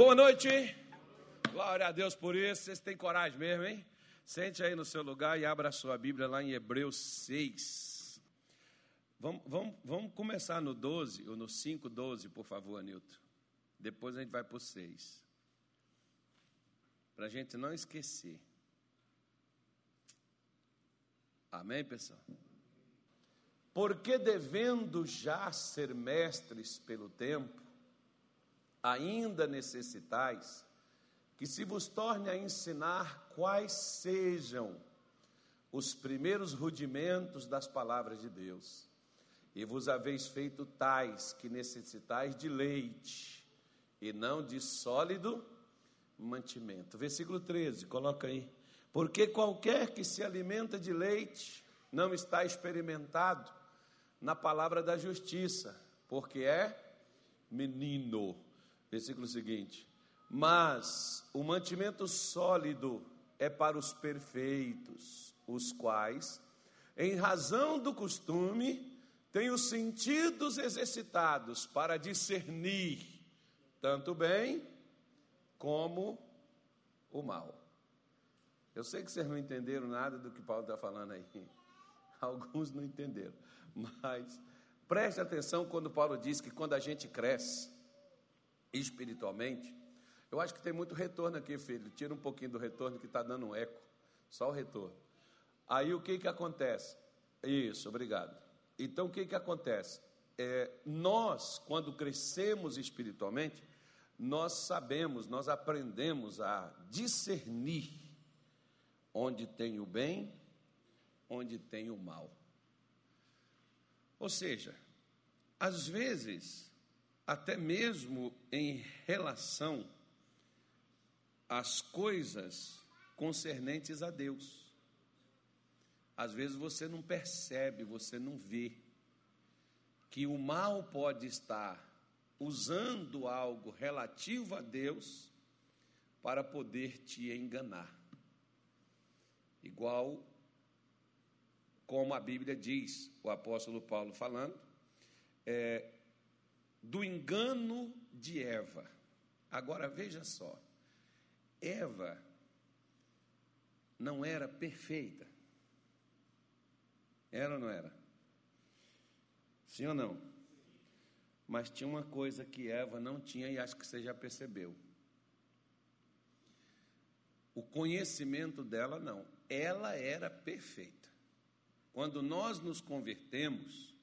Boa noite. Glória a Deus por isso. Vocês têm coragem mesmo, hein? Sente aí no seu lugar e abra a sua Bíblia lá em Hebreus 6. Vamos, vamos, vamos começar no 12, ou no 5, 12, por favor, Anilton. Depois a gente vai para o 6. Para a gente não esquecer. Amém, pessoal? Porque devendo já ser mestres pelo tempo, ainda necessitais que se vos torne a ensinar quais sejam os primeiros rudimentos das palavras de Deus. E vos haveis feito tais que necessitais de leite e não de sólido mantimento. Versículo 13, coloca aí. Porque qualquer que se alimenta de leite não está experimentado na palavra da justiça, porque é menino. Versículo seguinte: Mas o mantimento sólido é para os perfeitos, os quais, em razão do costume, têm os sentidos exercitados para discernir tanto o bem como o mal. Eu sei que vocês não entenderam nada do que Paulo está falando aí. Alguns não entenderam. Mas preste atenção quando Paulo diz que quando a gente cresce espiritualmente, eu acho que tem muito retorno aqui, filho. Tira um pouquinho do retorno que está dando um eco. Só o retorno. Aí o que, que acontece? Isso, obrigado. Então o que, que acontece? É, nós, quando crescemos espiritualmente, nós sabemos, nós aprendemos a discernir onde tem o bem, onde tem o mal. Ou seja, às vezes, até mesmo em relação às coisas concernentes a Deus, às vezes você não percebe, você não vê que o mal pode estar usando algo relativo a Deus para poder te enganar. Igual como a Bíblia diz, o apóstolo Paulo falando, é, do engano de Eva. Agora veja só, Eva não era perfeita. Era ou não era? Sim ou não? Mas tinha uma coisa que Eva não tinha e acho que você já percebeu. O conhecimento dela não. Ela era perfeita. Quando nós nos convertemos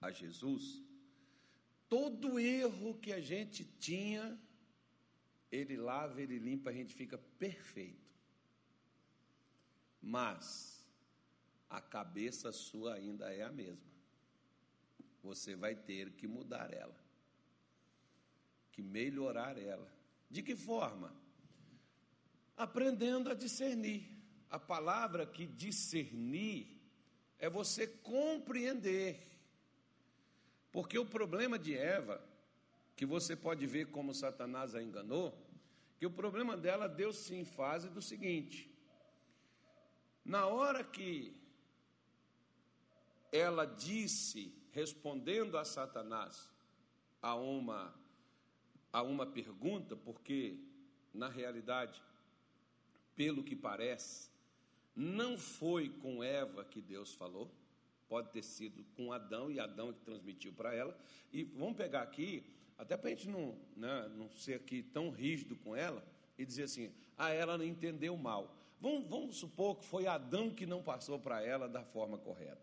a Jesus, todo erro que a gente tinha, Ele lava, Ele limpa, a gente fica perfeito. Mas a cabeça sua ainda é a mesma. Você vai ter que mudar ela, que melhorar ela. De que forma? Aprendendo a discernir. A palavra que discernir é você compreender. Porque o problema de Eva, que você pode ver como Satanás a enganou, que o problema dela deu-se em fase do seguinte: na hora que ela disse, respondendo a Satanás, a uma, a uma pergunta, porque, na realidade, pelo que parece, não foi com Eva que Deus falou, pode ter sido com Adão e Adão que transmitiu para ela. E vamos pegar aqui, até para a gente não, né, não ser aqui tão rígido com ela e dizer assim, ah, ela não entendeu mal. Vamos, vamos supor que foi Adão que não passou para ela da forma correta.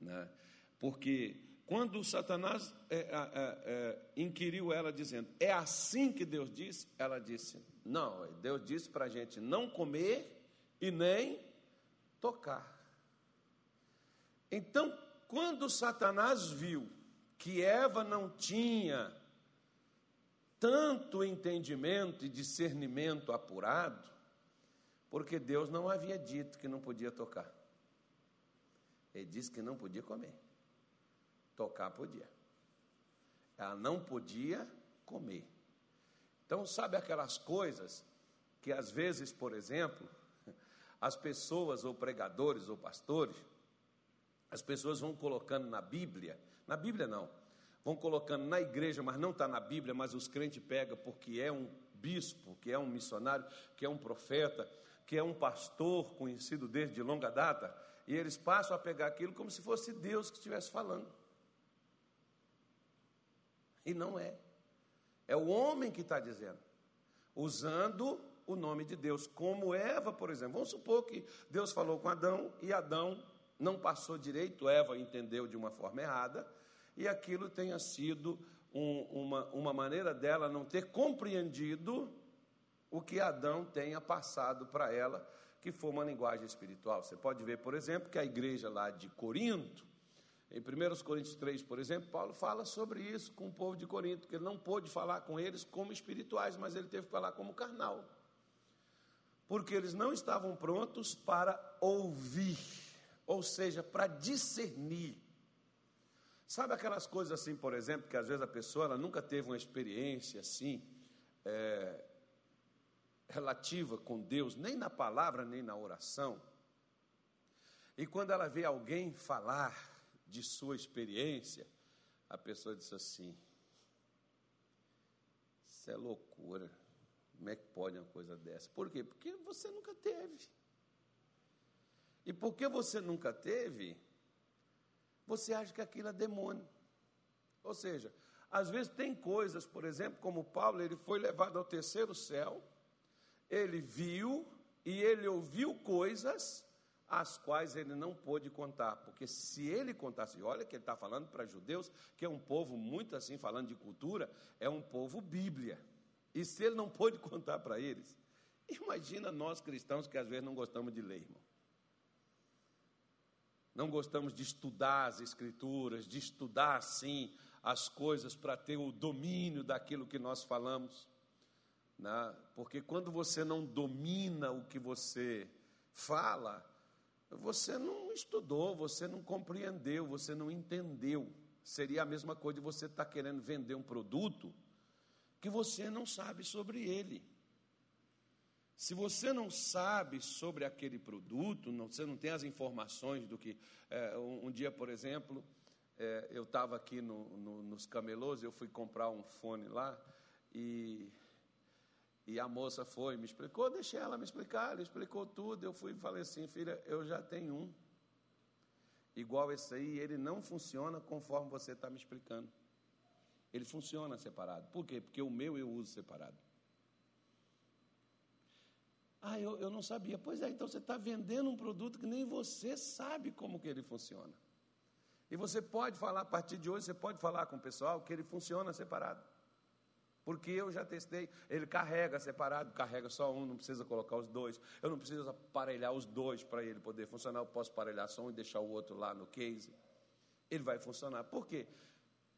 Né? Porque quando Satanás é, é, é, inquiriu ela dizendo, é assim que Deus disse? Ela disse, não, Deus disse para a gente não comer e nem tocar. Então, quando Satanás viu que Eva não tinha tanto entendimento e discernimento apurado, porque Deus não havia dito que não podia tocar. Ele disse que não podia comer. Tocar podia. Ela não podia comer. Então, sabe aquelas coisas que às vezes, por exemplo, as pessoas, ou pregadores, ou pastores, as pessoas vão colocando na Bíblia, na Bíblia não, vão colocando na igreja, mas não está na Bíblia, mas os crentes pegam porque é um bispo, que é um missionário, que é um profeta, que é um pastor conhecido desde longa data, e eles passam a pegar aquilo como se fosse Deus que estivesse falando. E não é. É o homem que está dizendo, usando o nome de Deus, como Eva, por exemplo. Vamos supor que Deus falou com Adão e Adão não passou direito, Eva entendeu de uma forma errada, e aquilo tenha sido um, uma, uma maneira dela não ter compreendido o que Adão tenha passado para ela, que foi uma linguagem espiritual. Você pode ver, por exemplo, que a igreja lá de Corinto, em 1 Coríntios 3, por exemplo, Paulo fala sobre isso com o povo de Corinto, que ele não pôde falar com eles como espirituais, mas ele teve que falar como carnal. Porque eles não estavam prontos para ouvir, ou seja, para discernir. Sabe aquelas coisas assim, por exemplo, que às vezes a pessoa ela nunca teve uma experiência assim, é, relativa com Deus, nem na palavra, nem na oração. E quando ela vê alguém falar de sua experiência, a pessoa diz assim: Isso é loucura. Como é que pode uma coisa dessa? Por quê? Porque você nunca teve. E porque você nunca teve, você acha que aquilo é demônio. Ou seja, às vezes tem coisas, por exemplo, como Paulo, ele foi levado ao terceiro céu, ele viu e ele ouviu coisas as quais ele não pôde contar, porque se ele contasse, olha que ele está falando para judeus, que é um povo muito assim, falando de cultura, é um povo Bíblia, e se ele não pôde contar para eles, imagina nós cristãos que às vezes não gostamos de ler, irmão não gostamos de estudar as Escrituras, de estudar assim as coisas para ter o domínio daquilo que nós falamos. Né? Porque quando você não domina o que você fala, você não estudou, você não compreendeu, você não entendeu. Seria a mesma coisa de você estar tá querendo vender um produto que você não sabe sobre ele. Se você não sabe sobre aquele produto, não, você não tem as informações do que. É, um, um, dia, por exemplo, é, eu estava aqui no, no, nos camelôs, eu fui comprar um fone lá e, e a moça foi, me explicou, deixei ela me explicar, ela explicou tudo. Eu fui e falei assim, filha, eu já tenho um. Igual esse aí, ele não funciona conforme você está me explicando. Ele funciona separado. Por quê? Porque o meu eu uso separado. Ah, eu, eu não sabia. Pois é, então você está vendendo um produto que nem você sabe como que ele funciona. E você pode falar, a partir de hoje, você pode falar com o pessoal que ele funciona separado. Porque eu já testei, ele carrega separado, carrega só um, não precisa colocar os dois. Eu não preciso aparelhar os dois para ele poder funcionar. Eu posso aparelhar só um e deixar o outro lá no case. Ele vai funcionar. Por quê?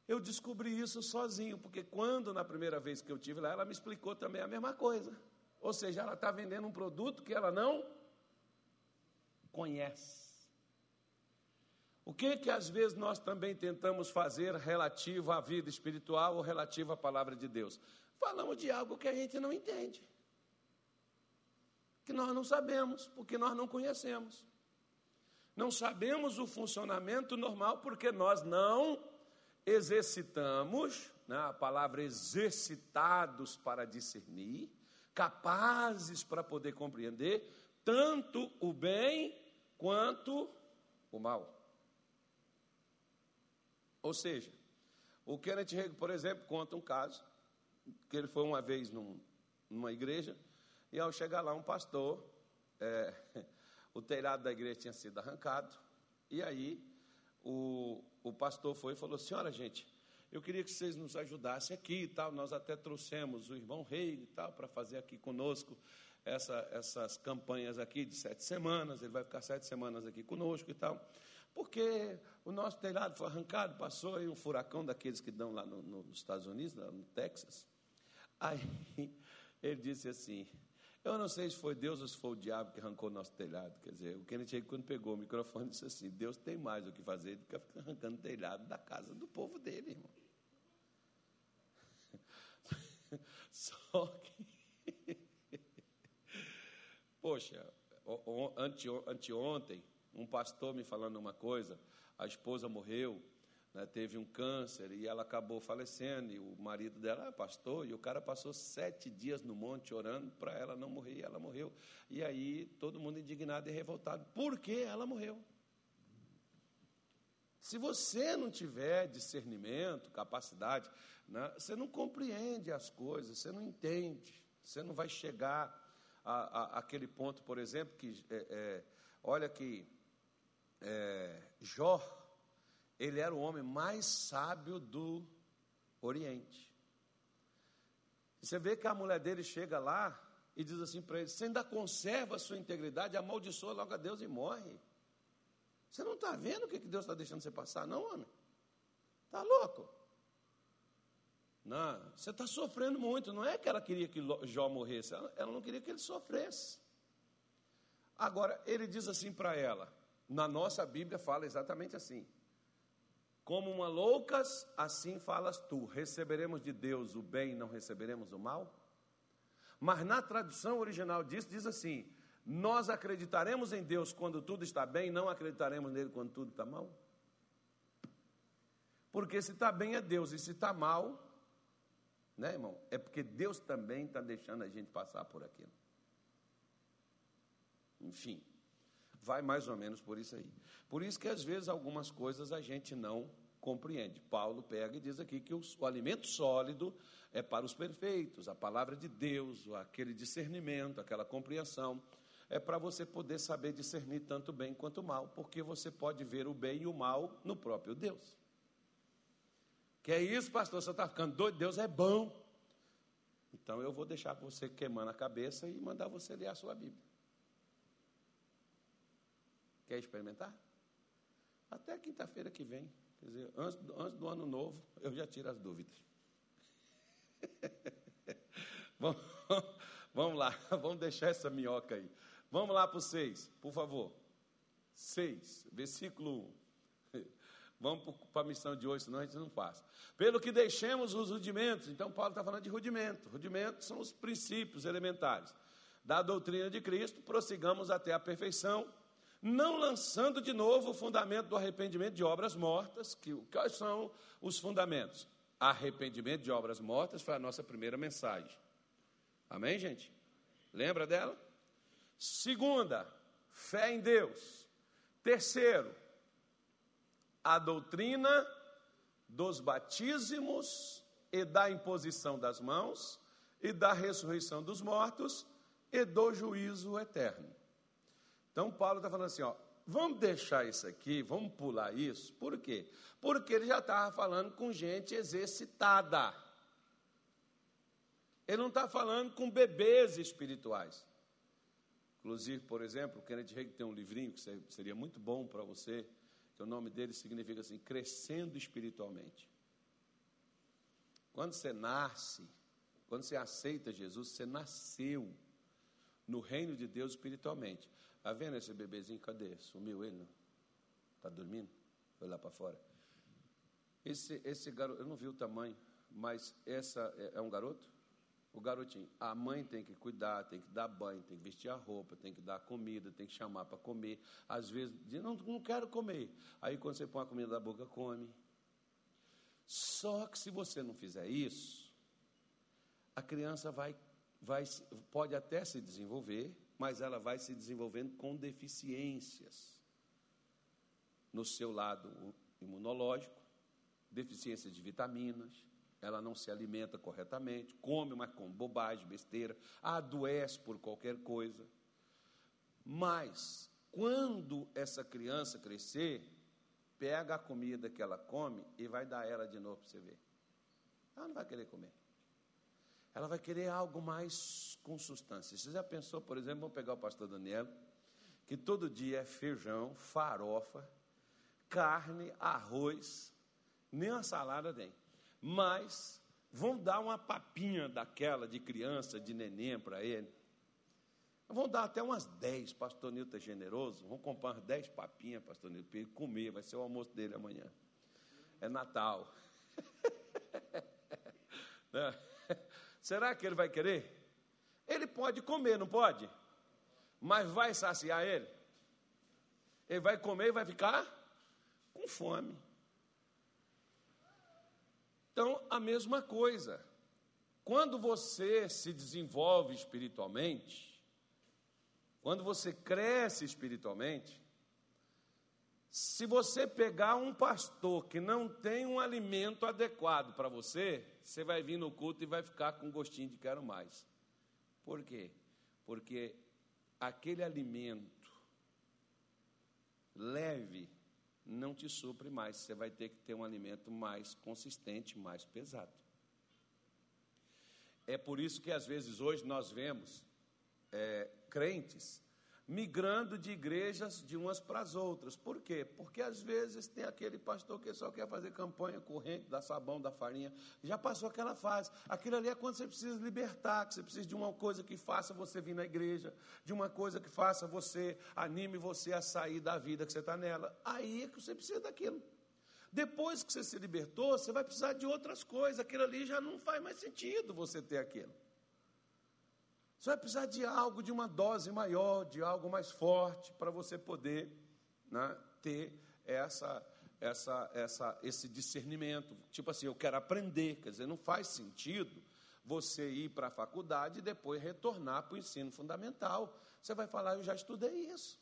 Eu descobri isso sozinho, porque quando na primeira vez que eu tive lá, ela me explicou também a mesma coisa. Ou seja, ela está vendendo um produto que ela não conhece. O que que às vezes nós também tentamos fazer relativo à vida espiritual ou relativo à palavra de Deus? Falamos de algo que a gente não entende. Que nós não sabemos, porque nós não conhecemos. Não sabemos o funcionamento normal porque nós não exercitamos, né, a palavra exercitados para discernir, capazes para poder compreender tanto o bem quanto o mal. Ou seja, o Kenneth Hagin, por exemplo, conta um caso que ele foi uma vez num, numa igreja e ao chegar lá um pastor, é, o telhado da igreja tinha sido arrancado e aí o, o pastor foi e falou: Senhora, gente, eu queria que vocês nos ajudassem aqui e tal. Nós até trouxemos o irmão Rei e tal para fazer aqui conosco essa, essas campanhas aqui de sete semanas. Ele vai ficar sete semanas aqui conosco e tal. Porque o nosso telhado foi arrancado, passou aí um furacão daqueles que dão lá no, no, nos Estados Unidos, lá no Texas. Aí ele disse assim: eu não sei se foi Deus ou se foi o diabo que arrancou o nosso telhado. Quer dizer, o Kenneth quando pegou o microfone, disse assim: Deus tem mais o que fazer do que ficar arrancando telhado da casa do povo dele, irmão. Só que. Poxa, ante, anteontem, um pastor me falando uma coisa, a esposa morreu, né, teve um câncer e ela acabou falecendo, e o marido dela é pastor, e o cara passou sete dias no monte orando para ela não morrer, e ela morreu. E aí todo mundo indignado e revoltado, por que ela morreu? Se você não tiver discernimento, capacidade, né, você não compreende as coisas, você não entende, você não vai chegar àquele ponto, por exemplo, que é, é, olha que é, Jó, ele era o homem mais sábio do Oriente. Você vê que a mulher dele chega lá e diz assim para ele: Você ainda conserva a sua integridade, amaldiçoa logo a Deus e morre. Você não está vendo o que Deus está deixando você passar, não, homem? Está louco? Não, você está sofrendo muito. Não é que ela queria que Jó morresse, ela, ela não queria que ele sofresse. Agora, ele diz assim para ela, na nossa Bíblia fala exatamente assim: Como uma loucas, assim falas tu. Receberemos de Deus o bem e não receberemos o mal? Mas na tradução original disso, diz assim: Nós acreditaremos em Deus quando tudo está bem, não acreditaremos nele quando tudo está mal? Porque se está bem é Deus, e se está mal, né, irmão? É porque Deus também está deixando a gente passar por aquilo. Enfim, vai mais ou menos por isso aí. Por isso que às vezes algumas coisas a gente não compreende. Paulo pega e diz aqui que o, o alimento sólido é para os perfeitos, a palavra de Deus, aquele discernimento, aquela compreensão, é para você poder saber discernir tanto bem quanto mal, porque você pode ver o bem e o mal no próprio Deus. Que é isso, pastor? Você está ficando doido? Deus é bom. Então eu vou deixar você queimando a cabeça e mandar você ler a sua Bíblia. Quer experimentar? Até quinta-feira que vem. Quer dizer, antes, antes do ano novo, eu já tiro as dúvidas. vamos, vamos lá, vamos deixar essa minhoca aí. Vamos lá para o 6, por favor. 6, versículo 1. Vamos para a missão de hoje, senão a gente não passa. Pelo que deixemos os rudimentos. Então, Paulo está falando de rudimento. Rudimentos são os princípios elementares da doutrina de Cristo. Prossigamos até a perfeição, não lançando de novo o fundamento do arrependimento de obras mortas. Que, quais são os fundamentos? Arrependimento de obras mortas foi a nossa primeira mensagem. Amém, gente? Lembra dela? Segunda, fé em Deus. Terceiro, a doutrina dos batismos e da imposição das mãos e da ressurreição dos mortos e do juízo eterno. Então Paulo está falando assim, ó, vamos deixar isso aqui, vamos pular isso, por quê? Porque ele já estava falando com gente exercitada. Ele não está falando com bebês espirituais. Inclusive, por exemplo, o Kenneth Reagan tem um livrinho que seria muito bom para você, que o nome dele significa assim, crescendo espiritualmente. Quando você nasce, quando você aceita Jesus, você nasceu no reino de Deus espiritualmente. Está vendo esse bebezinho? Cadê? Sumiu ele? Está dormindo? Foi lá para fora. Esse, esse garoto, eu não vi o tamanho, mas essa é, é um garoto? o garotinho. A mãe tem que cuidar, tem que dar banho, tem que vestir a roupa, tem que dar comida, tem que chamar para comer. Às vezes, diz, não, não quero comer. Aí, quando você põe a comida na boca, come. Só que se você não fizer isso, a criança vai, vai, pode até se desenvolver, mas ela vai se desenvolvendo com deficiências no seu lado imunológico, deficiência de vitaminas, ela não se alimenta corretamente, come, mas com bobagem, besteira, adoece por qualquer coisa. Mas, quando essa criança crescer, pega a comida que ela come e vai dar ela de novo para você ver. Ela não vai querer comer. Ela vai querer algo mais com substância. Você já pensou, por exemplo, vamos pegar o pastor Daniel, que todo dia é feijão, farofa, carne, arroz, nem uma salada tem mas vão dar uma papinha daquela de criança, de neném para ele. Vão dar até umas 10, pastor Nilton é generoso. Vão comprar umas 10 papinhas, pastor Nilton, para ele comer. Vai ser o almoço dele amanhã. É Natal. Né? Será que ele vai querer? Ele pode comer, não pode? Mas vai saciar ele? Ele vai comer e vai ficar com fome. Então, a mesma coisa. Quando você se desenvolve espiritualmente, quando você cresce espiritualmente, se você pegar um pastor que não tem um alimento adequado para você, você vai vir no culto e vai ficar com gostinho de quero mais. Por quê? Porque aquele alimento leve não te supre mais. Você vai ter que ter um alimento mais consistente, mais pesado. É por isso que às vezes hoje nós vemos é, crentes migrando de igrejas de umas para as outras. Por quê? Porque às vezes tem aquele pastor que só quer fazer campanha corrente, da sabão, da farinha. Já passou aquela fase. Aquilo ali é quando você precisa libertar, que você precisa de uma coisa que faça você vir na igreja, de uma coisa que faça você, anime você a sair da vida que você está nela. Aí é que você precisa daquilo. Depois que você se libertou, você vai precisar de outras coisas. Aquilo ali já não faz mais sentido você ter aquilo. Você vai precisar de algo, de uma dose maior, de algo mais forte, para você poder né, ter essa, essa, essa, esse discernimento. Tipo assim, eu quero aprender, quer dizer, não faz sentido você ir para a faculdade e depois retornar para o ensino fundamental. Você vai falar, eu já estudei isso,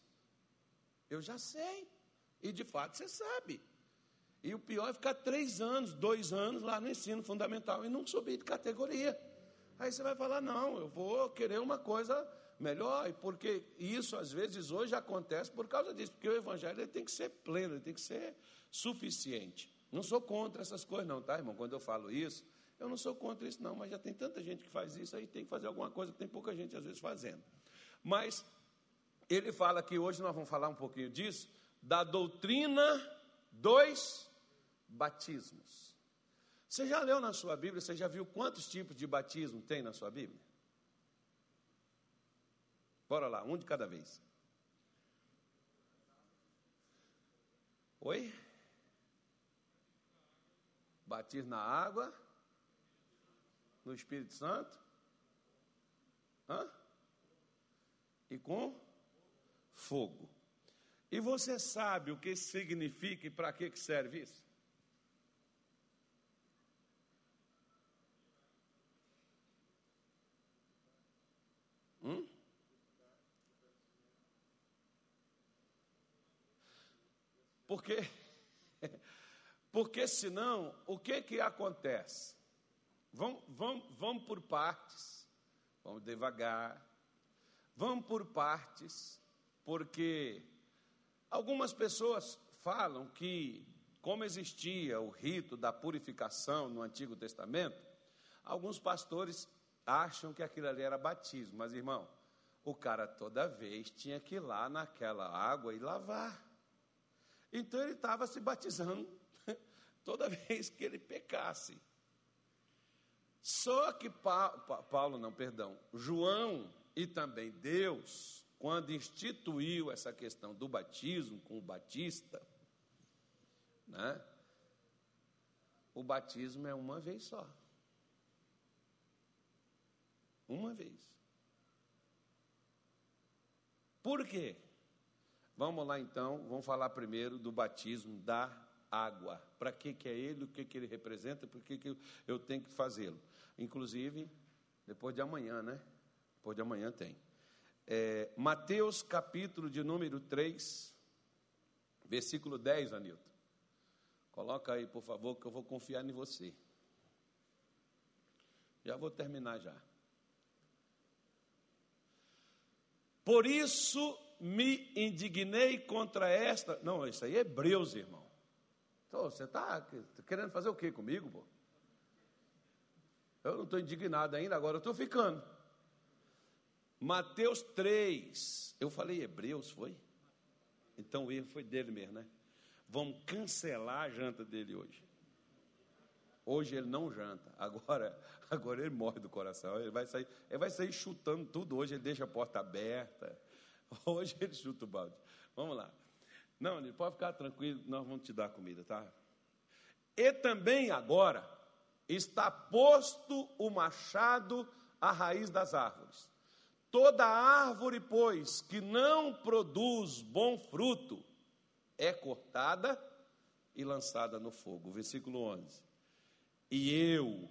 eu já sei, e de fato você sabe. E o pior é ficar três anos, dois anos lá no ensino fundamental e não subir de categoria. Aí você vai falar: não, eu vou querer uma coisa melhor, porque isso às vezes hoje acontece por causa disso, porque o evangelho tem que ser pleno, tem que ser suficiente. Não sou contra essas coisas, não, tá, irmão? Quando eu falo isso, eu não sou contra isso, não, mas já tem tanta gente que faz isso, aí tem que fazer alguma coisa que tem pouca gente às vezes fazendo. Mas ele fala que hoje nós vamos falar um pouquinho disso, da doutrina dos batismos. Você já leu na sua Bíblia, você já viu quantos tipos de batismo tem na sua Bíblia? Bora lá, um de cada vez. Oi? Batismo na água, no Espírito Santo, Hã? e com fogo. E você sabe o que significa e para que serve isso? Porque, porque senão, o que que acontece? Vamos, vamos, vamos por partes, vamos devagar, vamos por partes, porque algumas pessoas falam que, como existia o rito da purificação no Antigo Testamento, alguns pastores acham que aquilo ali era batismo, mas irmão, o cara toda vez tinha que ir lá naquela água e lavar. Então ele estava se batizando toda vez que ele pecasse. Só que Paulo, não, perdão, João e também Deus, quando instituiu essa questão do batismo com o batista, né? O batismo é uma vez só. Uma vez. Por quê? Vamos lá então, vamos falar primeiro do batismo da água. Para que, que é ele, o que, que ele representa, por que, que eu tenho que fazê-lo. Inclusive, depois de amanhã, né? Depois de amanhã tem. É, Mateus capítulo de número 3, versículo 10, Anilton. Coloca aí, por favor, que eu vou confiar em você. Já vou terminar já. Por isso me indignei contra esta. Não, isso aí é Hebreus, irmão. Então, você está querendo fazer o que comigo, pô? Eu não estou indignado ainda, agora eu estou ficando. Mateus 3. Eu falei Hebreus, foi? Então o erro foi dele mesmo, né? Vamos cancelar a janta dele hoje. Hoje ele não janta, agora, agora ele morre do coração. Ele vai sair, ele vai sair chutando tudo. Hoje ele deixa a porta aberta. Hoje ele chuta o balde. Vamos lá. Não, ele pode ficar tranquilo, nós vamos te dar comida, tá? E também agora está posto o machado à raiz das árvores. Toda árvore, pois, que não produz bom fruto, é cortada e lançada no fogo. Versículo 11. E eu,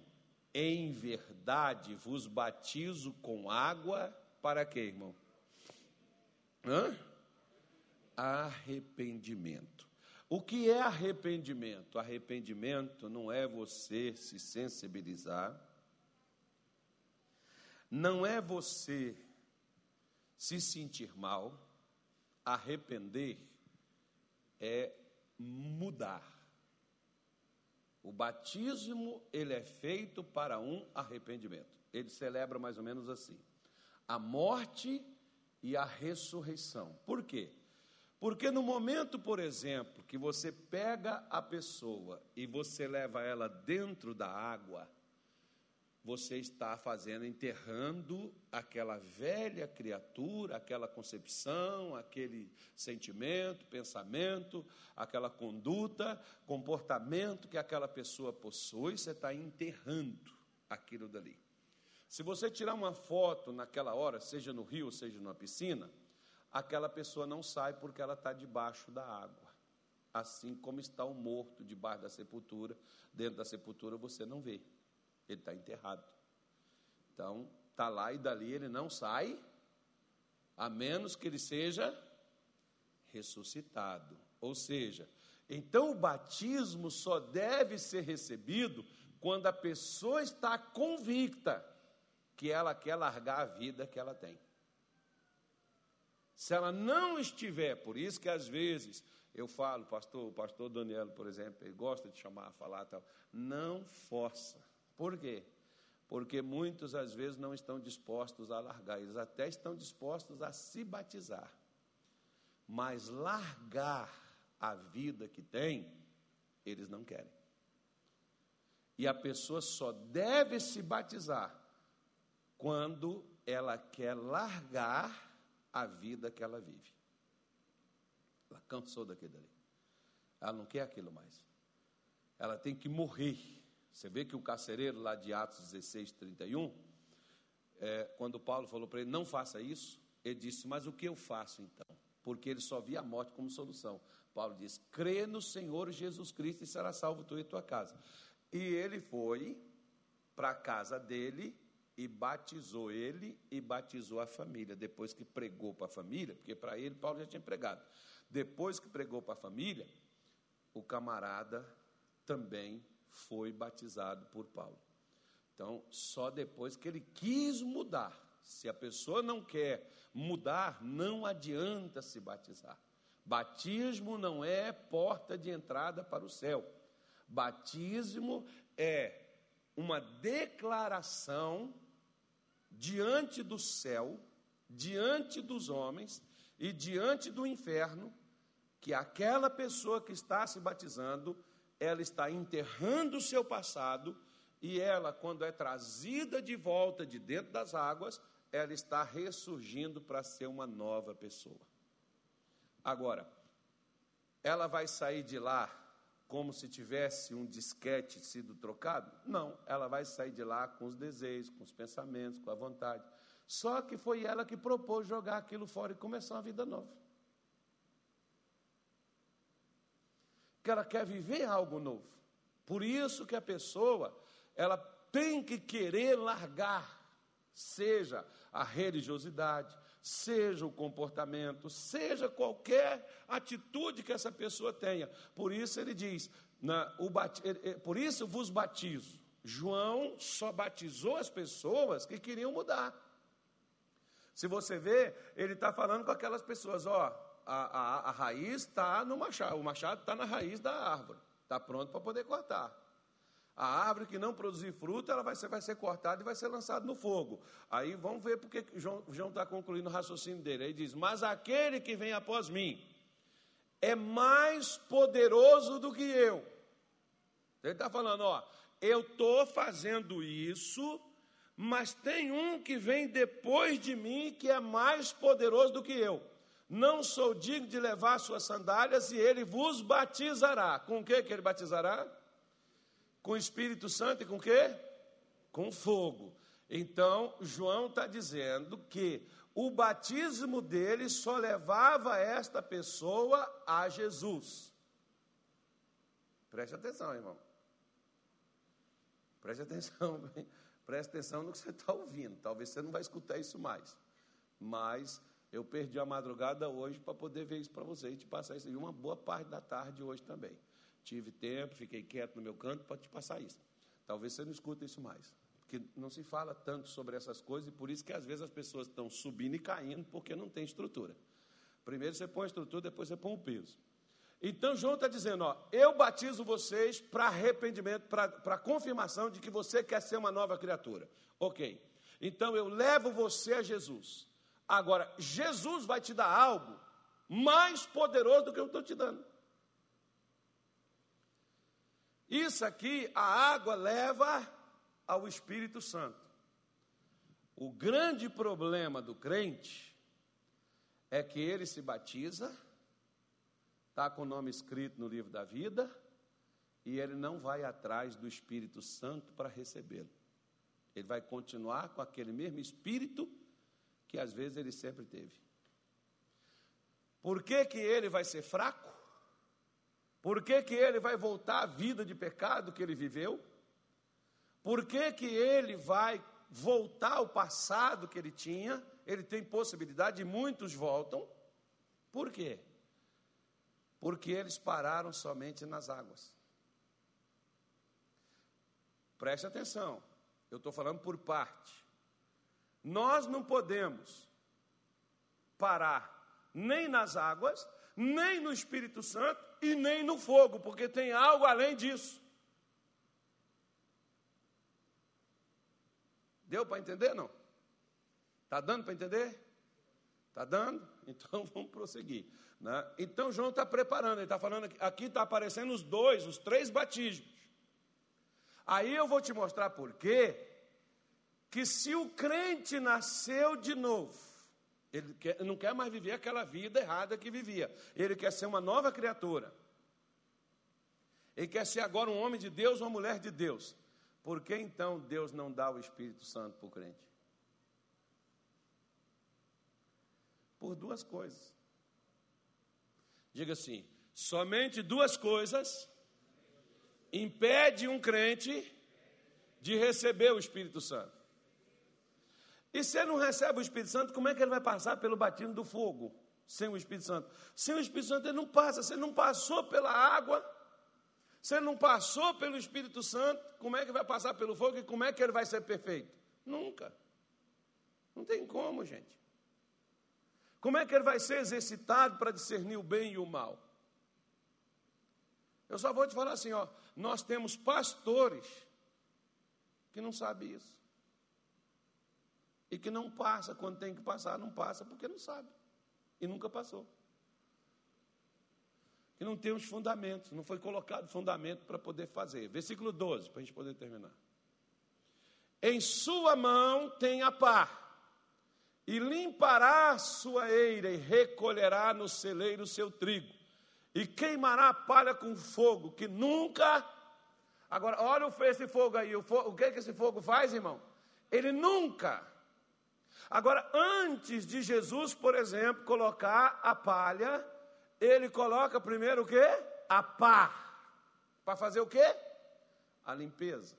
em verdade, vos batizo com água para quê, irmão? Hã? Arrependimento. O que é arrependimento? Arrependimento não é você se sensibilizar, não é você se sentir mal, arrepender é mudar. O batismo, ele é feito para um arrependimento. Ele celebra mais ou menos assim: a morte e a ressurreição. Por quê? Porque no momento, por exemplo, que você pega a pessoa e você leva ela dentro da água, você está fazendo, enterrando aquela velha criatura, aquela concepção, aquele sentimento, pensamento, aquela conduta, comportamento que aquela pessoa possui, você está enterrando aquilo dali. Se você tirar uma foto naquela hora, seja no rio, seja numa piscina, aquela pessoa não sai porque ela está debaixo da água. Assim como está o morto debaixo da sepultura, dentro da sepultura você não vê ele está enterrado. Então, está lá e dali ele não sai, a menos que ele seja ressuscitado. Ou seja, então o batismo só deve ser recebido quando a pessoa está convicta que ela quer largar a vida que ela tem. Se ela não estiver, por isso que às vezes eu falo, pastor, o pastor Daniel, por exemplo, ele gosta de chamar, falar tal, não força. Por quê? Porque muitos às vezes não estão dispostos a largar, eles até estão dispostos a se batizar. Mas largar a vida que tem, eles não querem. E a pessoa só deve se batizar quando ela quer largar a vida que ela vive. Ela cansou daquilo ali. Ela não quer aquilo mais. Ela tem que morrer você vê que o carcereiro lá de Atos 16, 31, é, quando Paulo falou para ele, não faça isso, ele disse, mas o que eu faço então? Porque ele só via a morte como solução. Paulo diz, crê no Senhor Jesus Cristo e será salvo tu e tua casa. E ele foi para a casa dele e batizou ele e batizou a família. Depois que pregou para a família, porque para ele Paulo já tinha pregado. Depois que pregou para a família, o camarada também foi batizado por Paulo. Então, só depois que ele quis mudar. Se a pessoa não quer mudar, não adianta se batizar. Batismo não é porta de entrada para o céu. Batismo é uma declaração diante do céu, diante dos homens e diante do inferno, que aquela pessoa que está se batizando ela está enterrando o seu passado e ela, quando é trazida de volta de dentro das águas, ela está ressurgindo para ser uma nova pessoa. Agora, ela vai sair de lá como se tivesse um disquete sido trocado? Não, ela vai sair de lá com os desejos, com os pensamentos, com a vontade. Só que foi ela que propôs jogar aquilo fora e começar uma vida nova. que ela quer viver algo novo. Por isso que a pessoa, ela tem que querer largar, seja a religiosidade, seja o comportamento, seja qualquer atitude que essa pessoa tenha. Por isso ele diz, na, o bat, por isso vos batizo. João só batizou as pessoas que queriam mudar. Se você vê, ele está falando com aquelas pessoas, ó, a, a, a raiz está no machado, o machado está na raiz da árvore, está pronto para poder cortar. A árvore que não produzir fruto, ela vai ser, vai ser cortada e vai ser lançada no fogo. Aí vamos ver porque João está concluindo o raciocínio dele. Ele diz: Mas aquele que vem após mim é mais poderoso do que eu. Ele está falando: Ó, eu estou fazendo isso, mas tem um que vem depois de mim que é mais poderoso do que eu. Não sou digno de levar suas sandálias e ele vos batizará. Com o que que ele batizará? Com o Espírito Santo e com o que? Com fogo. Então, João está dizendo que o batismo dele só levava esta pessoa a Jesus. Preste atenção, irmão. Preste atenção, preste atenção no que você está ouvindo. Talvez você não vai escutar isso mais. Mas eu perdi a madrugada hoje para poder ver isso para você e te passar isso. E uma boa parte da tarde hoje também. Tive tempo, fiquei quieto no meu canto para te passar isso. Talvez você não escuta isso mais. Porque não se fala tanto sobre essas coisas e por isso que às vezes as pessoas estão subindo e caindo porque não tem estrutura. Primeiro você põe a estrutura, depois você põe o peso. Então João está dizendo: ó, eu batizo vocês para arrependimento, para confirmação de que você quer ser uma nova criatura. Ok. Então eu levo você a Jesus. Agora, Jesus vai te dar algo mais poderoso do que eu estou te dando. Isso aqui, a água leva ao Espírito Santo. O grande problema do crente é que ele se batiza, está com o nome escrito no livro da vida, e ele não vai atrás do Espírito Santo para recebê-lo. Ele vai continuar com aquele mesmo Espírito que às vezes ele sempre teve. Por que, que ele vai ser fraco? Por que, que ele vai voltar à vida de pecado que ele viveu? Por que, que ele vai voltar ao passado que ele tinha? Ele tem possibilidade e muitos voltam. Por quê? Porque eles pararam somente nas águas. Preste atenção, eu estou falando por parte. Nós não podemos parar nem nas águas, nem no Espírito Santo e nem no fogo, porque tem algo além disso. Deu para entender não? Está dando para entender? Está dando? Então vamos prosseguir. Né? Então João está preparando, ele está falando aqui está aparecendo os dois, os três batismos. Aí eu vou te mostrar por quê que se o crente nasceu de novo, ele quer, não quer mais viver aquela vida errada que vivia, ele quer ser uma nova criatura. Ele quer ser agora um homem de Deus, uma mulher de Deus. Por que então Deus não dá o Espírito Santo para o crente? Por duas coisas. Diga assim: somente duas coisas impede um crente de receber o Espírito Santo. E se ele não recebe o Espírito Santo, como é que ele vai passar pelo batismo do fogo sem o Espírito Santo? Sem o Espírito Santo ele não passa, se ele não passou pela água, se ele não passou pelo Espírito Santo, como é que vai passar pelo fogo e como é que ele vai ser perfeito? Nunca. Não tem como, gente. Como é que ele vai ser exercitado para discernir o bem e o mal? Eu só vou te falar assim, ó, nós temos pastores que não sabem isso e que não passa quando tem que passar, não passa porque não sabe e nunca passou. Que não tem os fundamentos, não foi colocado fundamento para poder fazer. Versículo 12, para a gente poder terminar. Em sua mão tem a pá, e limpará sua eira, e recolherá no celeiro seu trigo, e queimará a palha com fogo, que nunca. Agora, olha esse fogo aí, o, o que, que esse fogo faz, irmão? Ele nunca Agora, antes de Jesus, por exemplo, colocar a palha, ele coloca primeiro o quê? A pá. Para fazer o quê? A limpeza.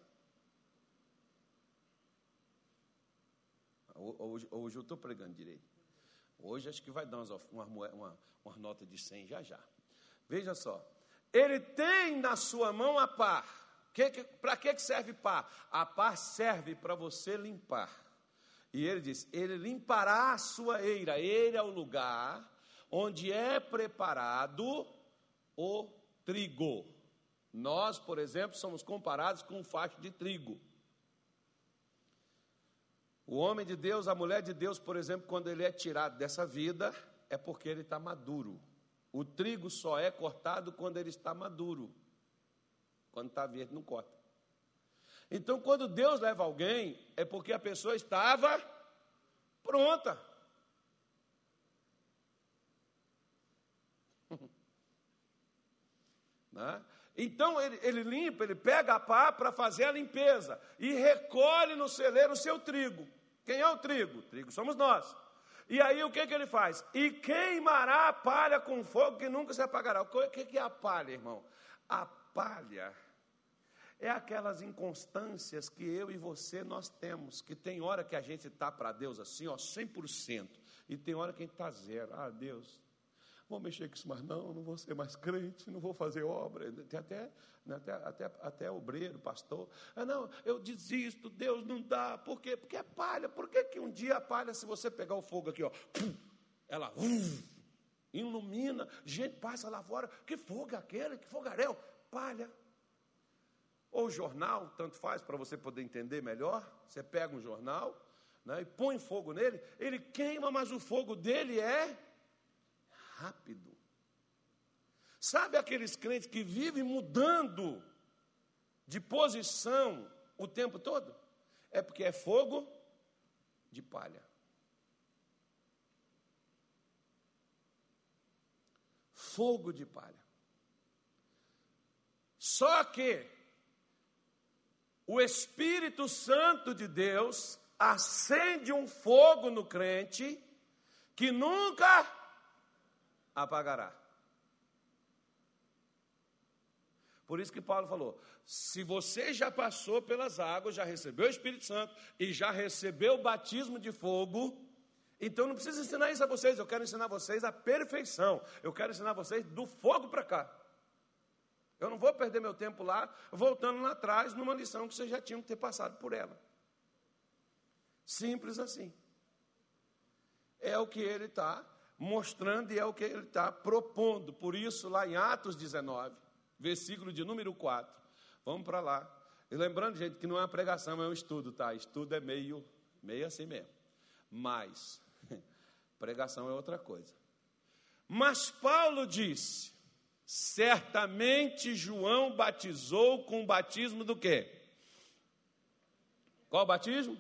Hoje, hoje eu estou pregando direito. Hoje acho que vai dar uma, uma, uma nota de 100 já já. Veja só. Ele tem na sua mão a pá. Que, que, para que serve pá? A pá serve para você limpar. E ele diz: Ele limpará a sua eira. Ele é o lugar onde é preparado o trigo. Nós, por exemplo, somos comparados com um facho de trigo. O homem de Deus, a mulher de Deus, por exemplo, quando ele é tirado dessa vida, é porque ele está maduro. O trigo só é cortado quando ele está maduro. Quando está verde, não corta. Então, quando Deus leva alguém, é porque a pessoa estava pronta. né? Então ele, ele, limpa, ele pega a pá para fazer a limpeza e recolhe no celeiro o seu trigo. Quem é o trigo? O trigo somos nós. E aí o que, que ele faz? E queimará a palha com fogo que nunca se apagará. O que, que é a palha, irmão? A palha é aquelas inconstâncias que eu e você nós temos, que tem hora que a gente está para Deus assim, ó, 100%, e tem hora que a gente está zero. Ah, Deus, vou mexer com isso mais não, não vou ser mais crente, não vou fazer obra. Tem até, né, até, até, até obreiro, pastor. Ah, não, eu desisto, Deus não dá. Por quê? Porque é palha. Por que, que um dia a palha, se você pegar o fogo aqui, ó, ela ilumina, gente passa lá fora, que fogo é aquele, que fogaréu? Palha. Ou jornal, tanto faz para você poder entender melhor. Você pega um jornal né, e põe fogo nele, ele queima, mas o fogo dele é rápido. Sabe aqueles crentes que vivem mudando de posição o tempo todo? É porque é fogo de palha. Fogo de palha. Só que o Espírito Santo de Deus acende um fogo no crente que nunca apagará. Por isso que Paulo falou: se você já passou pelas águas, já recebeu o Espírito Santo e já recebeu o batismo de fogo, então não precisa ensinar isso a vocês, eu quero ensinar vocês a perfeição, eu quero ensinar vocês do fogo para cá. Eu não vou perder meu tempo lá, voltando lá atrás, numa lição que vocês já tinham que ter passado por ela. Simples assim. É o que ele está mostrando e é o que ele está propondo. Por isso, lá em Atos 19, versículo de número 4, vamos para lá. E lembrando, gente, que não é uma pregação, é um estudo, tá? Estudo é meio, meio assim mesmo. Mas, pregação é outra coisa. Mas Paulo disse: certamente João batizou com o batismo do quê? Qual batismo?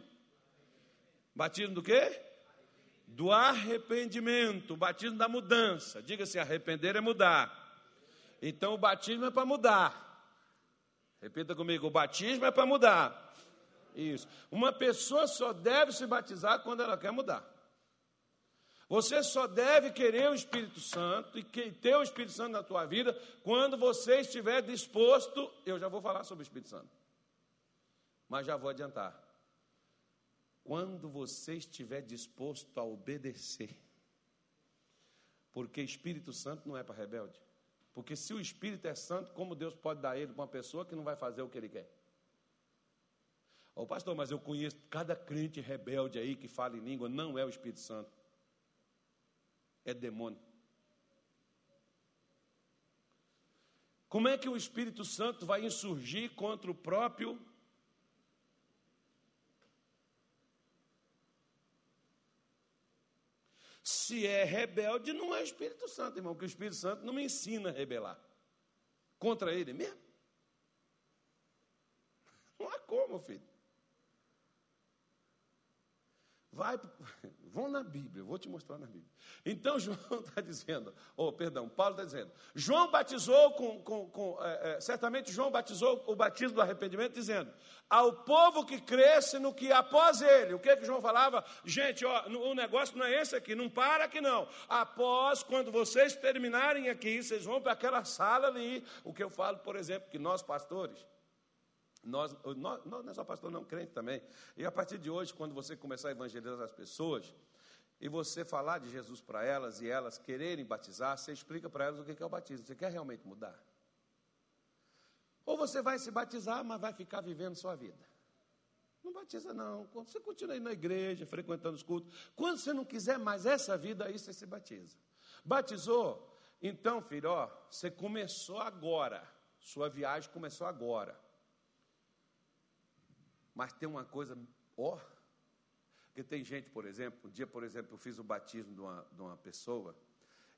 Batismo do quê? do arrependimento, o batismo da mudança. Diga-se, arrepender é mudar. Então o batismo é para mudar. Repita comigo, o batismo é para mudar. Isso. Uma pessoa só deve se batizar quando ela quer mudar. Você só deve querer o Espírito Santo e ter o Espírito Santo na tua vida quando você estiver disposto. Eu já vou falar sobre o Espírito Santo, mas já vou adiantar quando você estiver disposto a obedecer. Porque Espírito Santo não é para rebelde. Porque se o Espírito é santo, como Deus pode dar ele para uma pessoa que não vai fazer o que ele quer? Ô oh, pastor, mas eu conheço cada crente rebelde aí que fala em língua, não é o Espírito Santo. É demônio. Como é que o Espírito Santo vai insurgir contra o próprio Se é rebelde, não é Espírito Santo, irmão, porque o Espírito Santo não me ensina a rebelar contra ele mesmo. Não há como, filho. Vai, vão na Bíblia, eu vou te mostrar na Bíblia. Então João está dizendo, ou oh, perdão, Paulo está dizendo, João batizou com, com, com é, é, certamente João batizou o batismo do arrependimento, dizendo, ao povo que cresce no que após ele, o que que João falava? Gente, ó, o negócio não é esse aqui, não para aqui não. Após, quando vocês terminarem aqui, vocês vão para aquela sala ali, o que eu falo, por exemplo, que nós pastores, nós, nós, não é só pastor, não, crente também. E a partir de hoje, quando você começar a evangelizar as pessoas, e você falar de Jesus para elas e elas quererem batizar, você explica para elas o que é o batismo. Você quer realmente mudar? Ou você vai se batizar, mas vai ficar vivendo sua vida. Não batiza, não. Quando você continua aí na igreja, frequentando os cultos. Quando você não quiser mais essa vida, aí você se batiza. Batizou? Então, filho, ó, você começou agora. Sua viagem começou agora. Mas tem uma coisa, ó, que tem gente, por exemplo, um dia, por exemplo, eu fiz o batismo de uma, de uma pessoa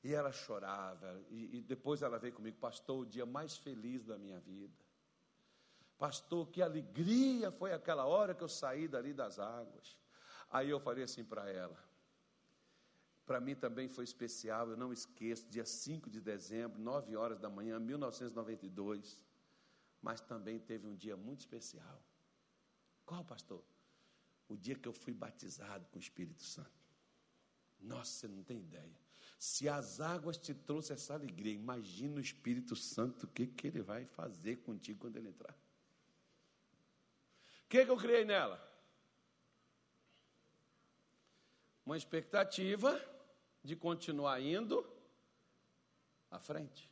e ela chorava, e, e depois ela veio comigo, pastor, o dia mais feliz da minha vida. Pastor, que alegria foi aquela hora que eu saí dali das águas. Aí eu falei assim para ela, para mim também foi especial, eu não esqueço, dia 5 de dezembro, 9 horas da manhã, 1992, mas também teve um dia muito especial. Qual, pastor? O dia que eu fui batizado com o Espírito Santo. Nossa, você não tem ideia. Se as águas te trouxeram essa alegria, imagina o Espírito Santo, o que, que ele vai fazer contigo quando ele entrar. que, que eu criei nela? Uma expectativa de continuar indo à frente.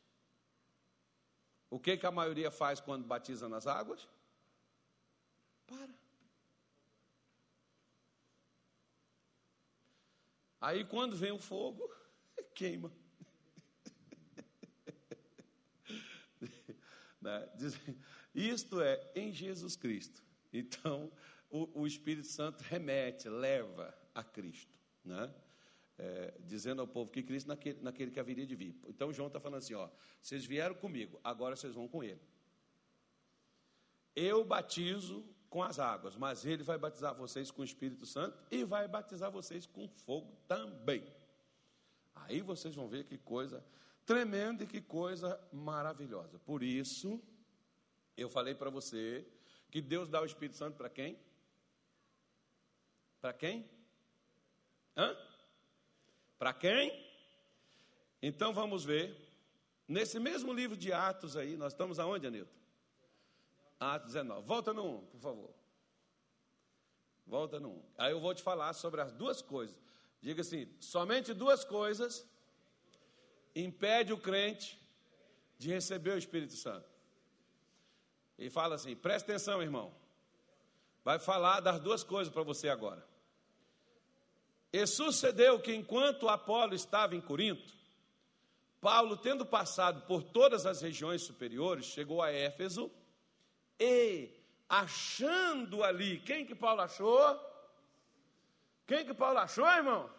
O que, que a maioria faz quando batiza nas águas? Para. Aí quando vem o fogo, queima. né? Isto é em Jesus Cristo. Então, o, o Espírito Santo remete, leva a Cristo. Né? É, dizendo ao povo que Cristo naquele, naquele que haveria de vir. Então João está falando assim: ó, vocês vieram comigo, agora vocês vão com ele. Eu batizo com as águas, mas ele vai batizar vocês com o Espírito Santo e vai batizar vocês com fogo também. Aí vocês vão ver que coisa tremenda e que coisa maravilhosa. Por isso, eu falei para você que Deus dá o Espírito Santo para quem? Para quem? Hã? Para quem? Então vamos ver. Nesse mesmo livro de Atos aí, nós estamos aonde, Anilton? Atos 19. Volta no 1, por favor. Volta no 1. Aí eu vou te falar sobre as duas coisas. Diga assim: somente duas coisas impede o crente de receber o Espírito Santo. E fala assim: presta atenção, irmão. Vai falar das duas coisas para você agora. E sucedeu que enquanto Apolo estava em Corinto, Paulo, tendo passado por todas as regiões superiores, chegou a Éfeso e achando ali, quem que Paulo achou? Quem que Paulo achou, irmão?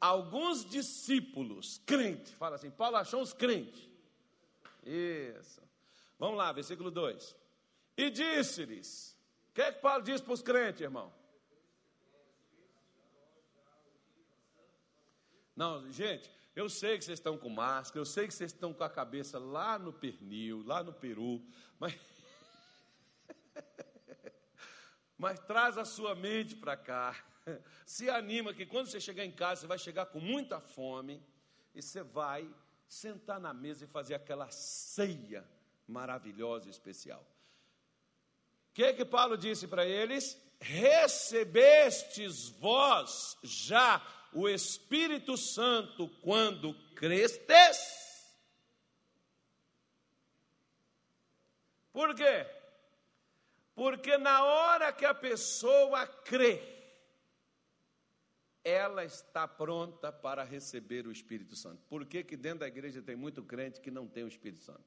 Alguns discípulos, crentes. Fala assim, Paulo achou os crentes. Isso. Vamos lá, versículo 2. E disse-lhes, o que é que Paulo diz para os crentes, irmão? Não, gente, eu sei que vocês estão com máscara, eu sei que vocês estão com a cabeça lá no pernil, lá no Peru, mas mas traz a sua mente para cá. Se anima que quando você chegar em casa, você vai chegar com muita fome e você vai sentar na mesa e fazer aquela ceia maravilhosa e especial. O que que Paulo disse para eles? Recebestes vós já o Espírito Santo quando crestes? Por quê? Porque na hora que a pessoa crê, ela está pronta para receber o Espírito Santo. Por que, que dentro da igreja tem muito crente que não tem o Espírito Santo?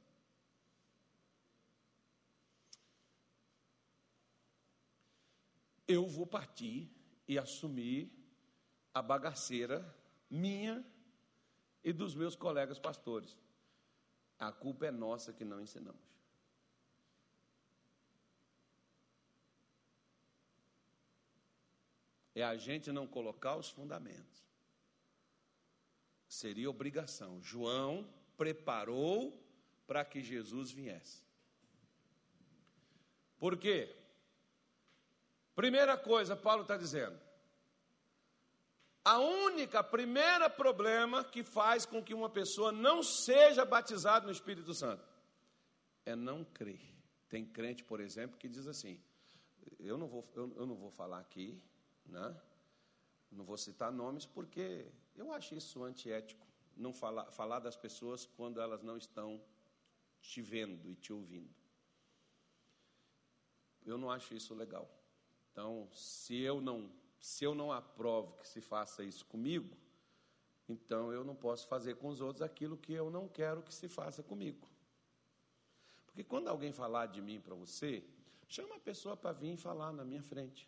Eu vou partir e assumir a bagaceira minha e dos meus colegas pastores. A culpa é nossa que não ensinamos. É a gente não colocar os fundamentos. Seria obrigação. João preparou para que Jesus viesse. Por quê? Primeira coisa, Paulo está dizendo. A única, primeira problema que faz com que uma pessoa não seja batizada no Espírito Santo é não crer. Tem crente, por exemplo, que diz assim: eu não vou, eu, eu não vou falar aqui, né? Não vou citar nomes porque eu acho isso antiético, não falar, falar das pessoas quando elas não estão te vendo e te ouvindo. Eu não acho isso legal. Então, se eu não, se eu não aprovo que se faça isso comigo, então eu não posso fazer com os outros aquilo que eu não quero que se faça comigo. Porque quando alguém falar de mim para você, chama a pessoa para vir falar na minha frente.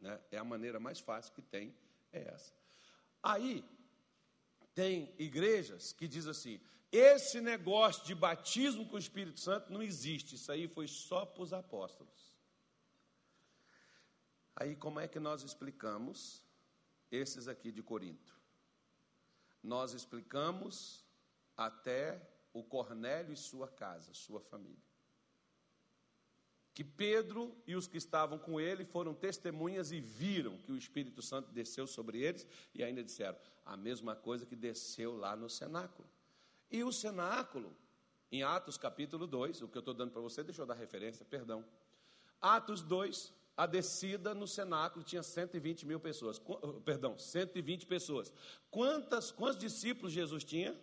Né? É a maneira mais fácil que tem, é essa. Aí, tem igrejas que diz assim: esse negócio de batismo com o Espírito Santo não existe, isso aí foi só para os apóstolos. Aí, como é que nós explicamos esses aqui de Corinto? Nós explicamos até o Cornélio e sua casa, sua família que Pedro e os que estavam com ele foram testemunhas e viram que o Espírito Santo desceu sobre eles e ainda disseram a mesma coisa que desceu lá no cenáculo. E o cenáculo, em Atos capítulo 2, o que eu estou dando para você, deixa eu dar referência, perdão. Atos 2, a descida no cenáculo tinha 120 mil pessoas. Perdão, 120 pessoas. Quantas, quantos discípulos Jesus tinha?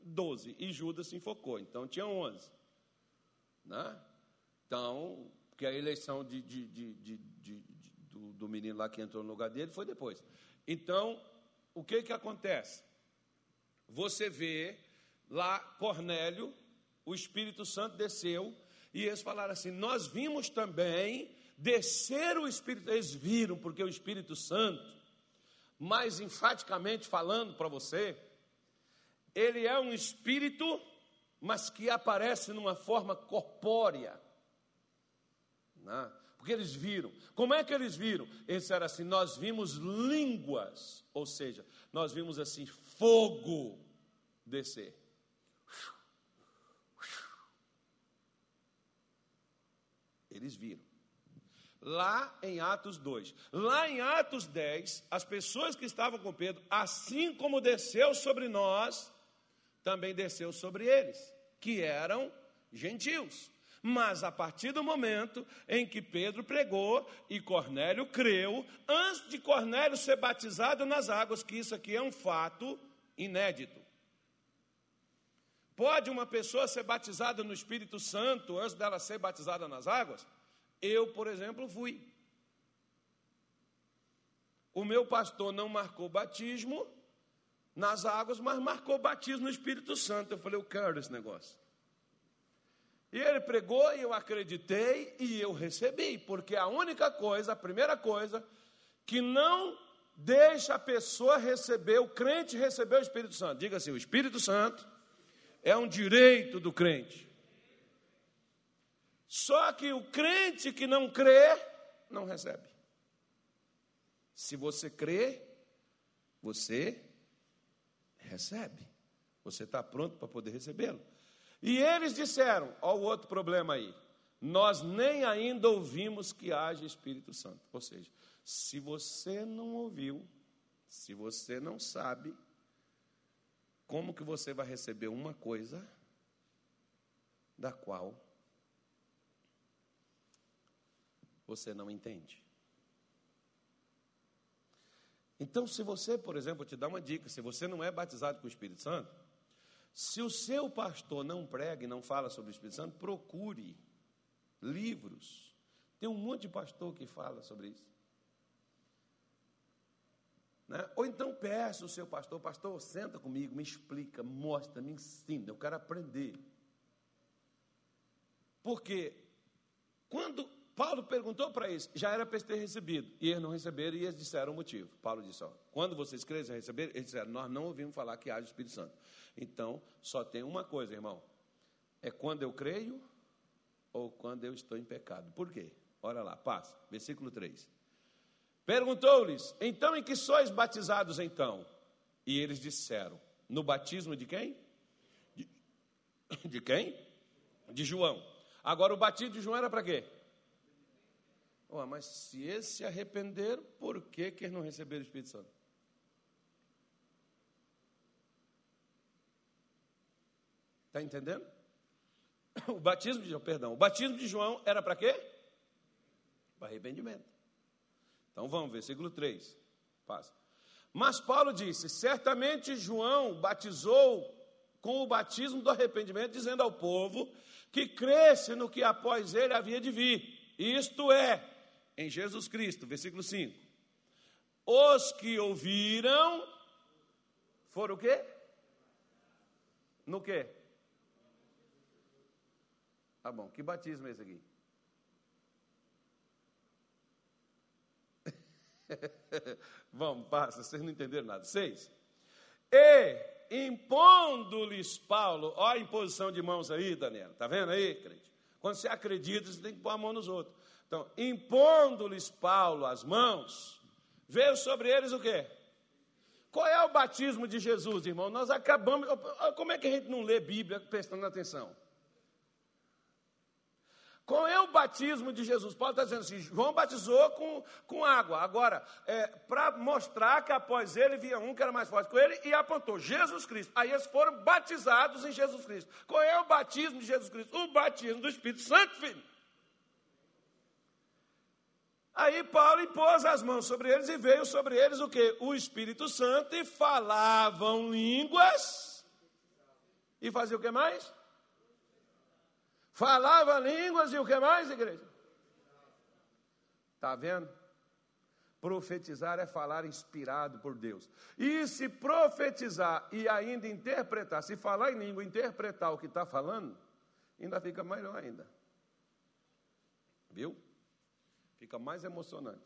Doze. E Judas se enfocou, então tinha 11. Né? Então, porque a eleição de, de, de, do, do menino lá que entrou no lugar dele foi depois. Então, o que, que acontece? Você vê lá Cornélio, o Espírito Santo desceu, e eles falaram assim: Nós vimos também descer o Espírito, eles viram, porque o Espírito Santo, mais enfaticamente falando para você, ele é um espírito, mas que aparece numa forma corpórea. Né? Porque eles viram. Como é que eles viram? Eles disseram assim: Nós vimos línguas, ou seja, nós vimos assim fogo descer. Eles viram. Lá em Atos 2. Lá em Atos 10, as pessoas que estavam com Pedro, assim como desceu sobre nós, também desceu sobre eles, que eram gentios. Mas a partir do momento em que Pedro pregou e Cornélio creu, antes de Cornélio ser batizado nas águas, que isso aqui é um fato inédito. Pode uma pessoa ser batizada no Espírito Santo antes dela ser batizada nas águas? Eu, por exemplo, fui. O meu pastor não marcou batismo nas águas, mas marcou batismo no Espírito Santo. Eu falei, eu quero esse negócio. E ele pregou e eu acreditei e eu recebi, porque a única coisa, a primeira coisa, que não deixa a pessoa receber, o crente receber o Espírito Santo. Diga assim: o Espírito Santo é um direito do crente. Só que o crente que não crê, não recebe. Se você crê, você recebe. Você está pronto para poder recebê-lo. E eles disseram: olha o outro problema aí. Nós nem ainda ouvimos que haja Espírito Santo. Ou seja, se você não ouviu, se você não sabe, como que você vai receber uma coisa da qual você não entende? Então, se você, por exemplo, te dar uma dica: se você não é batizado com o Espírito Santo, se o seu pastor não prega e não fala sobre o Espírito Santo, procure livros. Tem um monte de pastor que fala sobre isso. Né? Ou então peça o seu pastor, pastor, senta comigo, me explica, mostra, me ensina, eu quero aprender. Porque quando Paulo perguntou para eles, já era para eles ter recebido, e eles não receberam, e eles disseram o motivo. Paulo disse: ó, quando vocês creem e receberam, eles disseram, nós não ouvimos falar que haja o Espírito Santo. Então, só tem uma coisa, irmão: é quando eu creio ou quando eu estou em pecado. Por quê? Olha lá, passa, versículo 3. Perguntou-lhes: Então em que sois batizados então? E eles disseram: No batismo de quem? De, de quem? De João. Agora o batismo de João era para quê? Oh, mas se eles se arrependeram, por que, que eles não receberam o Espírito Santo? Está entendendo? O batismo de João, perdão, o batismo de João era para quê? Para arrependimento. Então vamos, versículo 3. Passa. Mas Paulo disse: certamente João batizou com o batismo do arrependimento, dizendo ao povo que cresce no que após ele havia de vir, isto é, em Jesus Cristo. Versículo 5. Os que ouviram foram o quê? No quê? Tá bom, que batismo é esse aqui? Vamos, passa, vocês não entenderam nada. Seis. E impondo-lhes Paulo, ó a imposição de mãos aí, Daniela, tá vendo aí, crente? Quando você acredita, você tem que pôr a mão nos outros. Então, impondo-lhes Paulo as mãos, veio sobre eles o quê? Qual é o batismo de Jesus, irmão? Nós acabamos. Como é que a gente não lê Bíblia prestando atenção? Qual é o batismo de Jesus? Paulo está dizendo assim: João batizou com, com água. Agora, é, para mostrar que após ele via um que era mais forte com ele e apontou Jesus Cristo. Aí eles foram batizados em Jesus Cristo. Qual é o batismo de Jesus Cristo? O batismo do Espírito Santo, filho. Aí Paulo impôs as mãos sobre eles e veio sobre eles o que? O Espírito Santo e falavam línguas. E fazia o que mais? Falava línguas e o que mais, igreja? Está vendo? Profetizar é falar inspirado por Deus. E se profetizar e ainda interpretar, se falar em língua, interpretar o que está falando, ainda fica melhor ainda. Viu? Fica mais emocionante.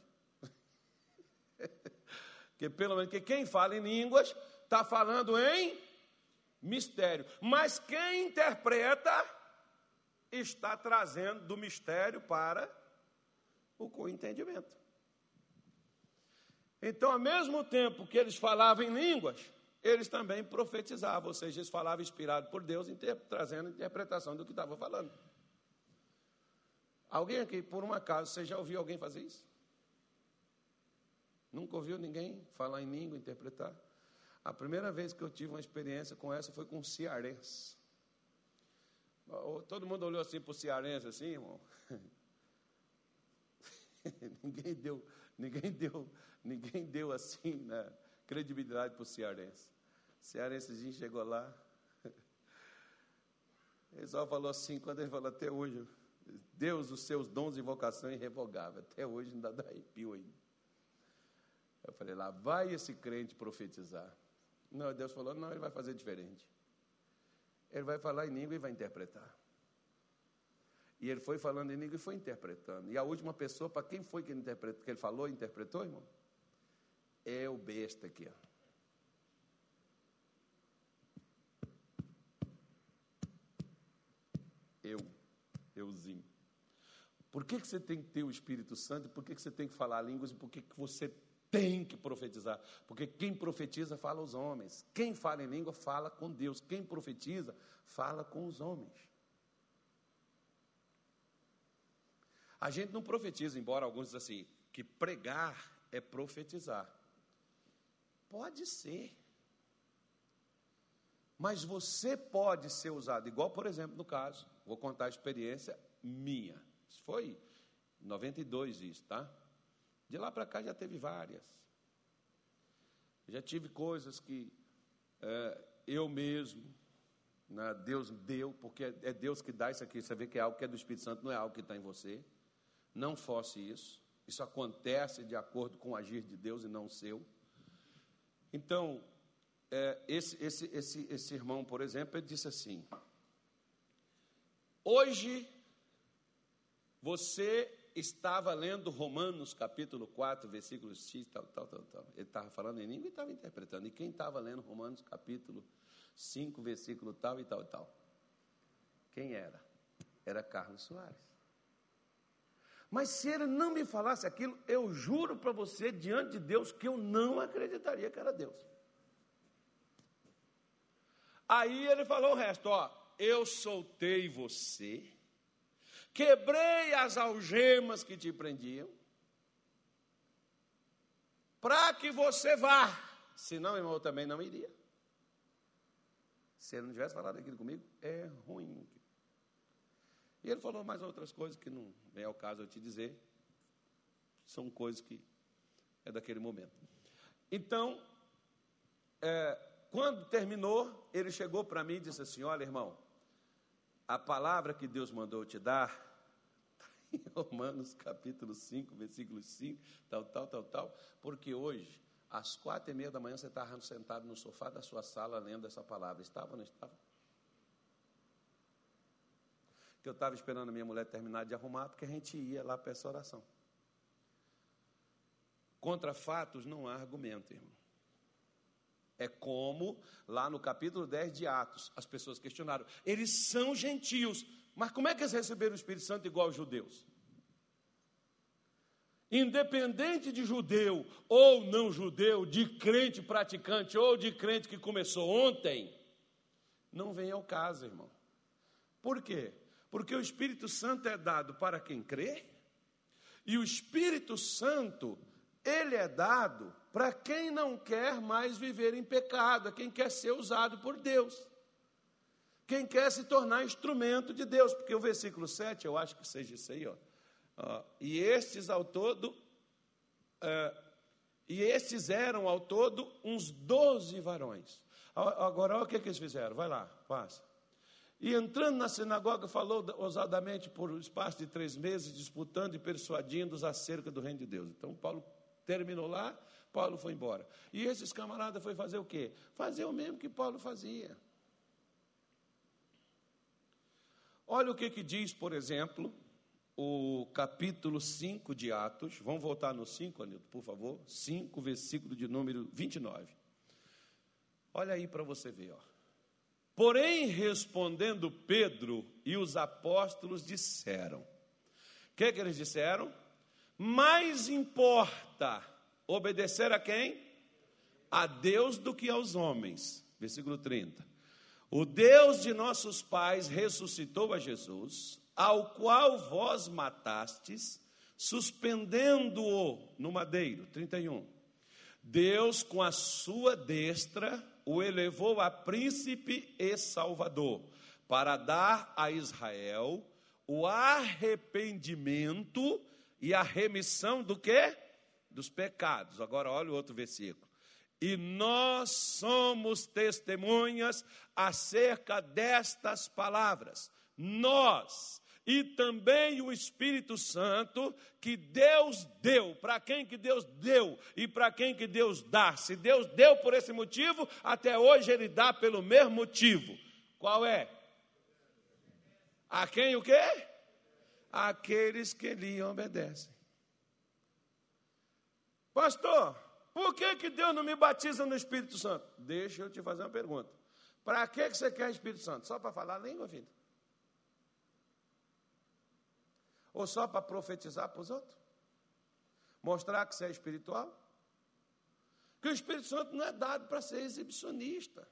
que pelo menos que quem fala em línguas está falando em mistério. Mas quem interpreta está trazendo do mistério para o entendimento. Então, ao mesmo tempo que eles falavam em línguas, eles também profetizavam, ou seja, eles falavam inspirado por Deus, trazendo interpretação do que estava falando. Alguém aqui, por um acaso, você já ouviu alguém fazer isso? Nunca ouviu ninguém falar em língua, interpretar? A primeira vez que eu tive uma experiência com essa foi com um cearense. Todo mundo olhou assim para o cearense, assim, irmão. ninguém deu, ninguém deu ninguém deu assim né, credibilidade para o cearense. O cearensezinho chegou lá, ele só falou assim, quando ele falou até hoje, Deus, os seus dons e vocação é irrevogável. Até hoje ainda dá arrepio ainda. Eu falei, lá vai esse crente profetizar. Não, Deus falou, não, ele vai fazer diferente. Ele vai falar em língua e vai interpretar. E ele foi falando em língua e foi interpretando. E a última pessoa, para quem foi que ele, interpretou, que ele falou e interpretou, irmão? é o besta aqui. Ó. Eu, euzinho. Por que, que você tem que ter o Espírito Santo? Por que, que você tem que falar línguas? E por que, que você tem que profetizar? Porque quem profetiza fala aos homens. Quem fala em língua fala com Deus. Quem profetiza fala com os homens. A gente não profetiza, embora alguns dizem assim, que pregar é profetizar. Pode ser. Mas você pode ser usado, igual, por exemplo, no caso, vou contar a experiência minha. Isso foi 92 isso, tá? De lá para cá já teve várias. Já tive coisas que é, eu mesmo, né, Deus deu, porque é Deus que dá isso aqui. Você vê que é algo que é do Espírito Santo, não é algo que está em você. Não fosse isso. Isso acontece de acordo com o agir de Deus e não o seu. Então, é, esse, esse, esse, esse irmão, por exemplo, ele disse assim: Hoje você estava lendo Romanos capítulo 4, versículo X, tal, tal, tal, tal. Ele estava falando em língua e estava interpretando. E quem estava lendo Romanos capítulo 5, versículo tal e tal e tal? Quem era? Era Carlos Soares. Mas se ele não me falasse aquilo, eu juro para você, diante de Deus, que eu não acreditaria que era Deus. Aí ele falou o resto: ó, eu soltei você, quebrei as algemas que te prendiam, para que você vá. Senão, irmão, eu também não iria. Se ele não tivesse falado aquilo comigo, é ruim. E ele falou mais outras coisas que não vem ao caso eu te dizer. São coisas que é daquele momento. Então, é, quando terminou, ele chegou para mim e disse assim: Olha, irmão, a palavra que Deus mandou te dar, em Romanos capítulo 5, versículo 5, tal, tal, tal, tal, porque hoje, às quatro e meia da manhã, você estava sentado no sofá da sua sala lendo essa palavra. Estava ou não estava? que eu estava esperando a minha mulher terminar de arrumar, porque a gente ia lá para essa oração. Contra fatos não há argumento, irmão. É como lá no capítulo 10 de Atos, as pessoas questionaram: eles são gentios, mas como é que eles receberam o Espírito Santo igual aos judeus? Independente de judeu ou não judeu, de crente praticante ou de crente que começou ontem, não vem ao caso, irmão. Por quê? Porque o Espírito Santo é dado para quem crê, e o Espírito Santo, ele é dado para quem não quer mais viver em pecado, é quem quer ser usado por Deus. Quem quer se tornar instrumento de Deus, porque o versículo 7, eu acho que seja isso aí, ó. ó e estes ao todo é, e esses eram ao todo uns doze varões. Agora, olha o que, que eles fizeram, vai lá, passa. E entrando na sinagoga, falou ousadamente por um espaço de três meses, disputando e persuadindo-os acerca do reino de Deus. Então, Paulo terminou lá, Paulo foi embora. E esses camaradas foi fazer o quê? Fazer o mesmo que Paulo fazia. Olha o que, que diz, por exemplo, o capítulo 5 de Atos. Vamos voltar no 5, Anilton, por favor. 5, versículo de número 29. Olha aí para você ver, ó. Porém, respondendo Pedro e os apóstolos disseram: O que, que eles disseram? Mais importa obedecer a quem? A Deus do que aos homens. Versículo 30. O Deus de nossos pais ressuscitou a Jesus, ao qual vós matastes, suspendendo-o no madeiro. 31. Deus, com a sua destra, o elevou a príncipe e salvador, para dar a Israel o arrependimento e a remissão do que? Dos pecados. Agora olha o outro versículo. E nós somos testemunhas acerca destas palavras. Nós, e também o Espírito Santo que Deus deu. Para quem que Deus deu e para quem que Deus dá? Se Deus deu por esse motivo, até hoje ele dá pelo mesmo motivo. Qual é? A quem o quê? Aqueles que lhe obedecem. Pastor, por que, que Deus não me batiza no Espírito Santo? Deixa eu te fazer uma pergunta. Para que, que você quer Espírito Santo? Só para falar a língua, filho? Ou só para profetizar para os outros? Mostrar que você é espiritual? Que o Espírito Santo não é dado para ser exibicionista.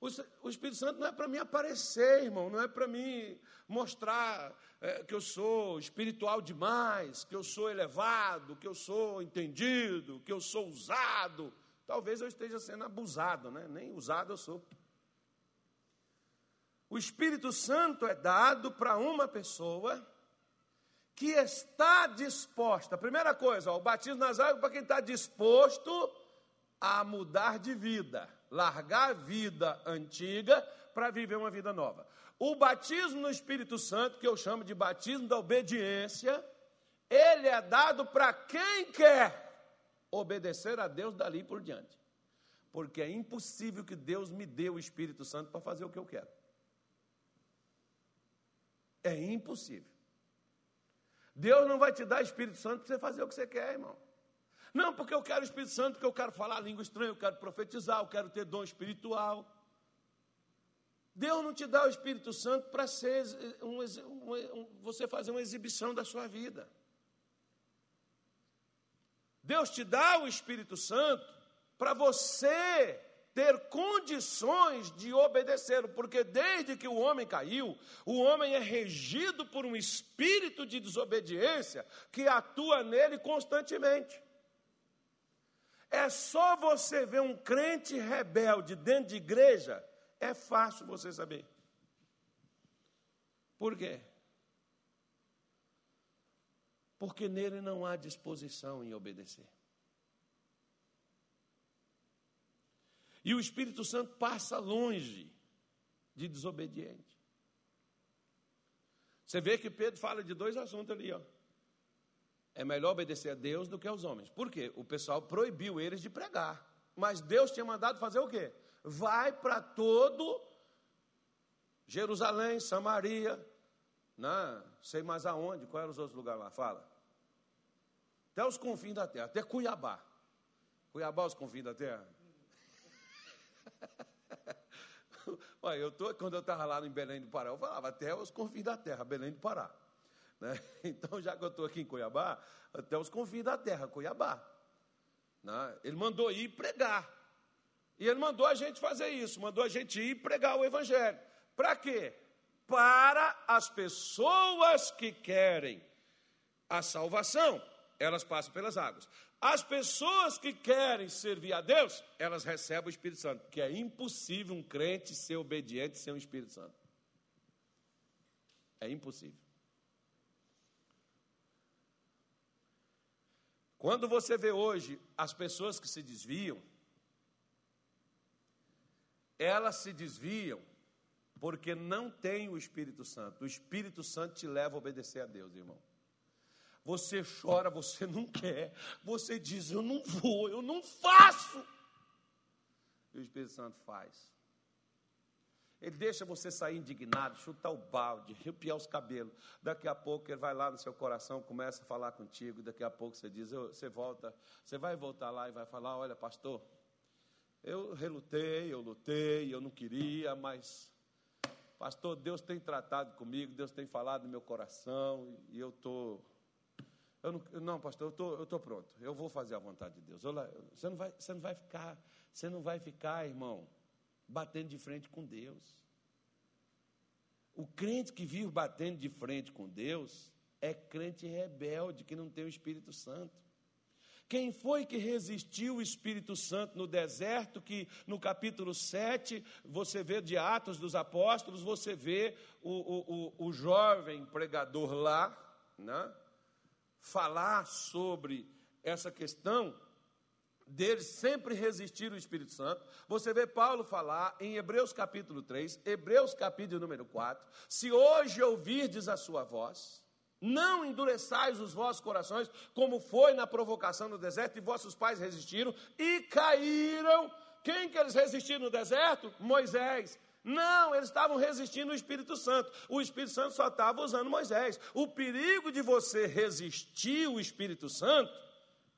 O Espírito Santo não é para mim aparecer, irmão, não é para mim mostrar é, que eu sou espiritual demais, que eu sou elevado, que eu sou entendido, que eu sou usado. Talvez eu esteja sendo abusado, né? Nem usado eu sou. O Espírito Santo é dado para uma pessoa que está disposta. Primeira coisa, ó, o batismo nas águas para quem está disposto a mudar de vida, largar a vida antiga para viver uma vida nova. O batismo no Espírito Santo, que eu chamo de batismo da obediência, ele é dado para quem quer obedecer a Deus dali por diante. Porque é impossível que Deus me dê o Espírito Santo para fazer o que eu quero. É impossível. Deus não vai te dar Espírito Santo para você fazer o que você quer, irmão. Não, porque eu quero o Espírito Santo, porque eu quero falar língua estranha, eu quero profetizar, eu quero ter dom espiritual. Deus não te dá o Espírito Santo para ser um, um, um, você fazer uma exibição da sua vida. Deus te dá o Espírito Santo para você ter condições de obedecer, porque desde que o homem caiu, o homem é regido por um espírito de desobediência que atua nele constantemente. É só você ver um crente rebelde dentro de igreja, é fácil você saber. Por quê? Porque nele não há disposição em obedecer. E o Espírito Santo passa longe de desobediente. Você vê que Pedro fala de dois assuntos ali, ó. É melhor obedecer a Deus do que aos homens. Por quê? O pessoal proibiu eles de pregar. Mas Deus tinha mandado fazer o quê? Vai para todo Jerusalém, Samaria, não sei mais aonde, qual eram os outros lugares lá? Fala. Até os confins da terra, até Cuiabá. Cuiabá, os confins da terra. Olha, eu tô, quando eu estava lá em Belém do Pará, eu falava até os confins da terra, Belém do Pará. Né? Então, já que eu estou aqui em Cuiabá, até os confins da terra, Cuiabá. Né? Ele mandou ir pregar. E ele mandou a gente fazer isso, mandou a gente ir pregar o Evangelho. Para quê? Para as pessoas que querem a salvação, elas passam pelas águas. As pessoas que querem servir a Deus, elas recebem o Espírito Santo, porque é impossível um crente ser obediente sem o Espírito Santo. É impossível. Quando você vê hoje as pessoas que se desviam, elas se desviam porque não tem o Espírito Santo. O Espírito Santo te leva a obedecer a Deus, irmão. Você chora, você não quer, você diz: Eu não vou, eu não faço. E o Espírito Santo faz. Ele deixa você sair indignado, chutar o balde, arrepiar os cabelos. Daqui a pouco ele vai lá no seu coração, começa a falar contigo. Daqui a pouco você diz, você volta, você vai voltar lá e vai falar: Olha, pastor, eu relutei, eu lutei, eu não queria, mas, pastor, Deus tem tratado comigo, Deus tem falado no meu coração e eu estou. Eu não, não, pastor, eu tô, estou tô pronto. Eu vou fazer a vontade de Deus. Você não vai, você não vai ficar, você não vai ficar, irmão, batendo de frente com Deus. O crente que vive batendo de frente com Deus é crente rebelde, que não tem o Espírito Santo. Quem foi que resistiu o Espírito Santo no deserto? Que no capítulo 7, você vê de Atos dos Apóstolos, você vê o, o, o, o jovem pregador lá, né, falar sobre essa questão deles sempre resistir o Espírito Santo. Você vê Paulo falar em Hebreus capítulo 3, Hebreus capítulo número 4, se hoje ouvirdes a sua voz, não endureçais os vossos corações, como foi na provocação no deserto, e vossos pais resistiram e caíram. Quem que eles resistiram no deserto? Moisés. Não, eles estavam resistindo o Espírito Santo. O Espírito Santo só estava usando Moisés. O perigo de você resistir o Espírito Santo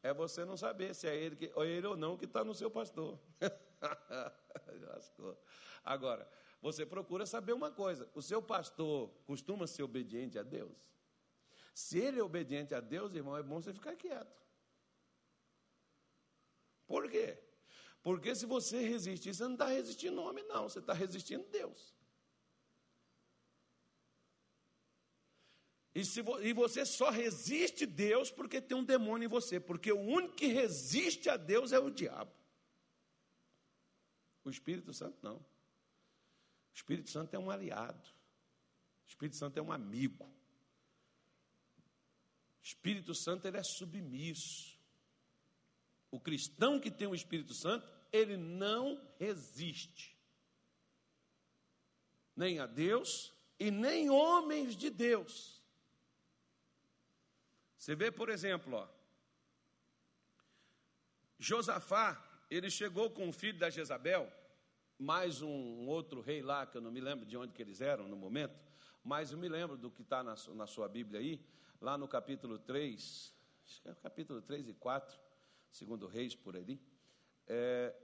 é você não saber se é ele, que, ou ele ou não que está no seu pastor. Agora, você procura saber uma coisa: o seu pastor costuma ser obediente a Deus? Se ele é obediente a Deus, irmão, é bom você ficar quieto. Por quê? Porque se você resistir, você não está resistindo homem, não, você está resistindo Deus. E, se, e você só resiste Deus porque tem um demônio em você, porque o único que resiste a Deus é o diabo. O Espírito Santo não. O Espírito Santo é um aliado. O Espírito Santo é um amigo. O Espírito Santo ele é submisso. O cristão que tem o Espírito Santo, ele não resiste. Nem a Deus e nem homens de Deus. Você vê, por exemplo, ó, Josafá, ele chegou com o filho da Jezabel, mais um, outro rei lá, que eu não me lembro de onde que eles eram no momento, mas eu me lembro do que está na, na, sua Bíblia aí, lá no capítulo 3, acho que é capítulo 3 e 4, segundo reis por ali, é,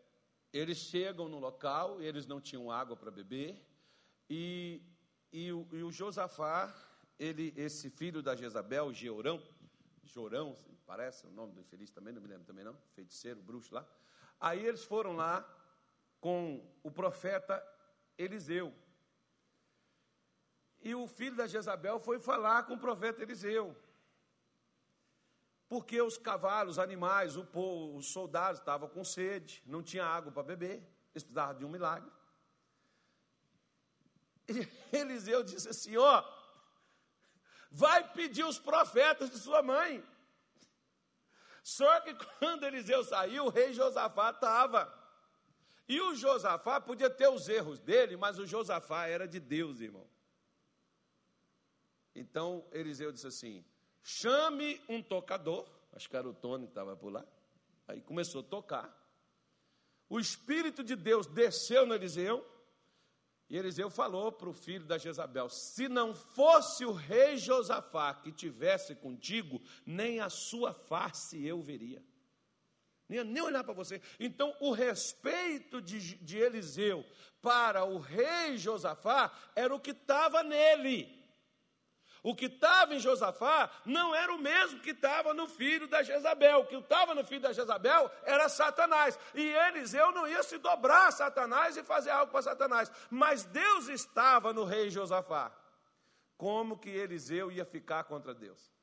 eles chegam no local, eles não tinham água para beber, e, e, o, e o Josafá, ele, esse filho da Jezabel, Georão, Jorão, parece o nome do infeliz também, não me lembro também não, feiticeiro, bruxo lá. Aí eles foram lá com o profeta Eliseu. E o filho da Jezabel foi falar com o profeta Eliseu. Porque os cavalos, os animais, o povo, os soldados estavam com sede, não tinha água para beber, eles precisavam de um milagre. E Eliseu disse assim: Ó, vai pedir os profetas de sua mãe. Só que quando Eliseu saiu, o rei Josafá estava. E o Josafá podia ter os erros dele, mas o Josafá era de Deus, irmão. Então Eliseu disse assim: chame um tocador, acho que era o Tony que estava por lá. Aí começou a tocar. O Espírito de Deus desceu no Eliseu e Eliseu falou para o filho da Jezabel: Se não fosse o rei Josafá que tivesse contigo, nem a sua face eu veria. Nem, nem olhar para você. Então, o respeito de, de Eliseu para o rei Josafá era o que estava nele. O que estava em Josafá não era o mesmo que estava no filho da Jezabel. O que estava no filho da Jezabel era Satanás. E Eliseu não ia se dobrar a Satanás e fazer algo para Satanás. Mas Deus estava no rei Josafá. Como que Eliseu ia ficar contra Deus?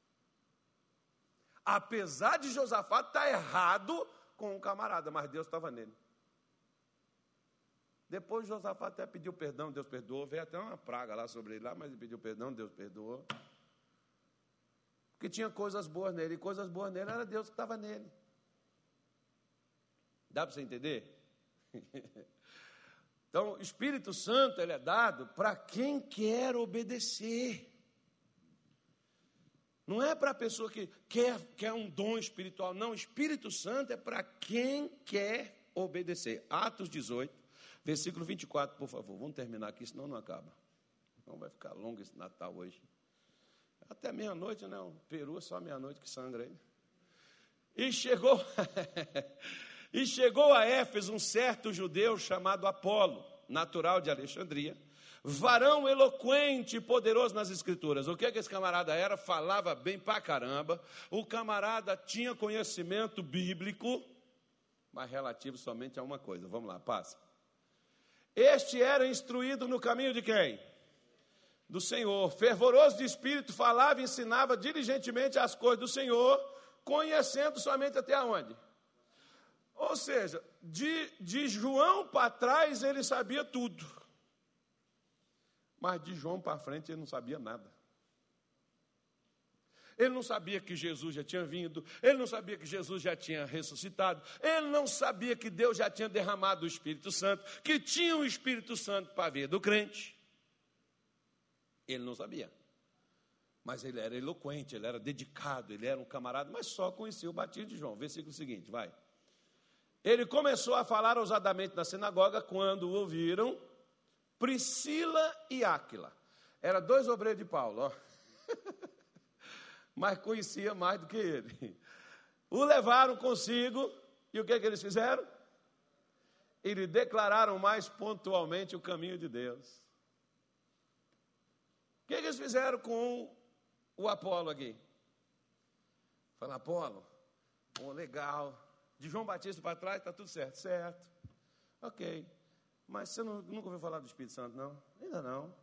Apesar de Josafá estar tá errado com o camarada, mas Deus estava nele. Depois Josafá até pediu perdão, Deus perdoou. Veio até uma praga lá sobre ele lá, mas ele pediu perdão, Deus perdoou. Por que tinha coisas boas nele, e coisas boas nele era Deus que estava nele. Dá para você entender? Então, o Espírito Santo ele é dado para quem quer obedecer. Não é para a pessoa que quer, quer um dom espiritual, não. O Espírito Santo é para quem quer obedecer. Atos 18, versículo 24, por favor. Vamos terminar aqui, senão não acaba. Não vai ficar longo esse Natal hoje. Até meia-noite, né? O peru é só meia-noite que sangra aí. E chegou. E chegou a Éfeso um certo judeu chamado Apolo, natural de Alexandria, varão eloquente e poderoso nas escrituras. O que, é que esse camarada era? Falava bem pra caramba. O camarada tinha conhecimento bíblico, mas relativo somente a uma coisa. Vamos lá, passa. Este era instruído no caminho de quem? Do Senhor. Fervoroso de espírito, falava e ensinava diligentemente as coisas do Senhor, conhecendo somente até onde? Ou seja, de, de João para trás ele sabia tudo. Mas de João para frente ele não sabia nada. Ele não sabia que Jesus já tinha vindo, ele não sabia que Jesus já tinha ressuscitado, ele não sabia que Deus já tinha derramado o Espírito Santo, que tinha o Espírito Santo para ver do crente. Ele não sabia. Mas ele era eloquente, ele era dedicado, ele era um camarada, mas só conhecia o batismo de João. Versículo seguinte, vai. Ele começou a falar ousadamente na sinagoga quando ouviram Priscila e Áquila. Era dois obreiros de Paulo, ó. mas conhecia mais do que ele. O levaram consigo e o que, que eles fizeram? Eles declararam mais pontualmente o caminho de Deus. O que, que eles fizeram com o Apolo aqui? Fala, Apolo, oh, legal, de João Batista para trás, está tudo certo. Certo. Ok. Mas você não, nunca ouviu falar do Espírito Santo, não? Ainda não.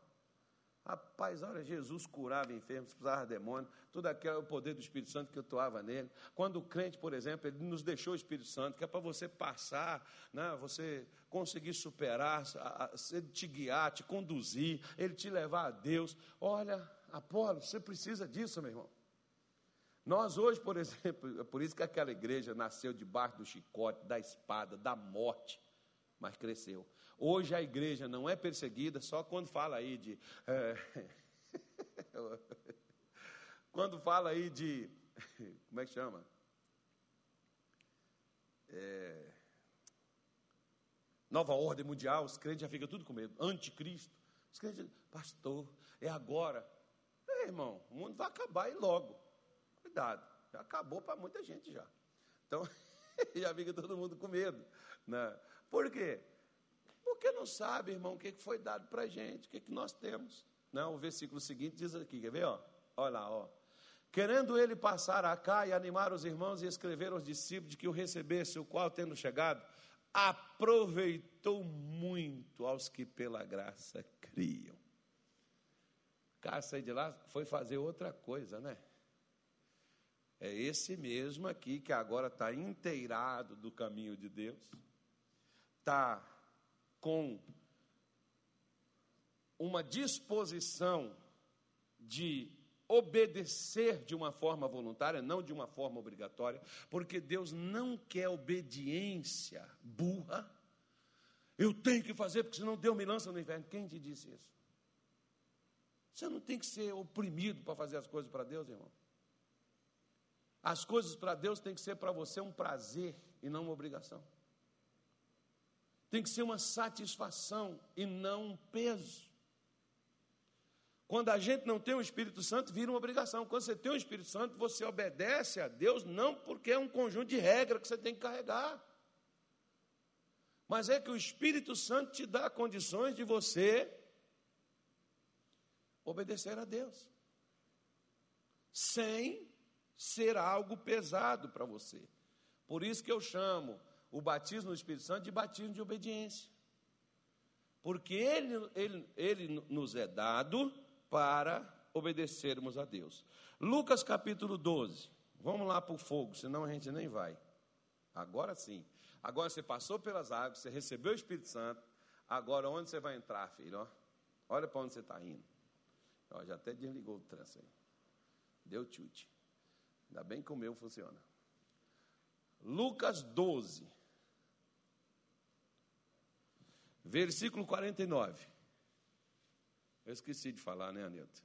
Rapaz, olha, Jesus curava enfermos, expulsava demônio, tudo aquilo é o poder do Espírito Santo que atuava nele. Quando o crente, por exemplo, ele nos deixou o Espírito Santo, que é para você passar, né, você conseguir superar, te guiar, te conduzir, ele te levar a Deus. Olha, Apolo, você precisa disso, meu irmão. Nós hoje, por exemplo, é por isso que aquela igreja nasceu debaixo do chicote, da espada, da morte, mas cresceu. Hoje a igreja não é perseguida só quando fala aí de. É, quando fala aí de. Como é que chama? É, nova ordem mundial, os crentes já ficam tudo com medo. Anticristo. Os crentes, pastor, é agora. É, irmão, o mundo vai acabar e logo. Cuidado, já acabou para muita gente já. Então, já fica todo mundo com medo. Né? Por quê? Porque não sabe, irmão, o que foi dado para a gente, o que, nós temos. Não, o versículo seguinte diz aqui, quer ver? Ó? Olha lá, ó. Querendo ele passar a cá e animar os irmãos e escrever aos discípulos de que o recebesse, o qual, tendo chegado, aproveitou muito aos que pela graça criam. Cara saiu de lá, foi fazer outra coisa, né? É esse mesmo aqui que agora está inteirado do caminho de Deus, está com uma disposição de obedecer de uma forma voluntária, não de uma forma obrigatória, porque Deus não quer obediência burra. Eu tenho que fazer, porque senão Deus me lança no inferno. Quem te disse isso? Você não tem que ser oprimido para fazer as coisas para Deus, irmão. As coisas para Deus tem que ser para você um prazer e não uma obrigação. Tem que ser uma satisfação e não um peso. Quando a gente não tem o Espírito Santo, vira uma obrigação. Quando você tem o Espírito Santo, você obedece a Deus não porque é um conjunto de regras que você tem que carregar. Mas é que o Espírito Santo te dá condições de você obedecer a Deus. Sem ser algo pesado para você. Por isso que eu chamo o batismo no Espírito Santo de batismo de obediência. Porque ele, ele, ele nos é dado para obedecermos a Deus. Lucas capítulo 12. Vamos lá para o fogo, senão a gente nem vai. Agora sim. Agora você passou pelas águas, você recebeu o Espírito Santo. Agora onde você vai entrar, filho? Ó, olha para onde você está indo. Ó, já até desligou o trânsito aí. Deu chute. Ainda bem que o meu funciona. Lucas 12, versículo 49. Eu esqueci de falar, né, Anilton?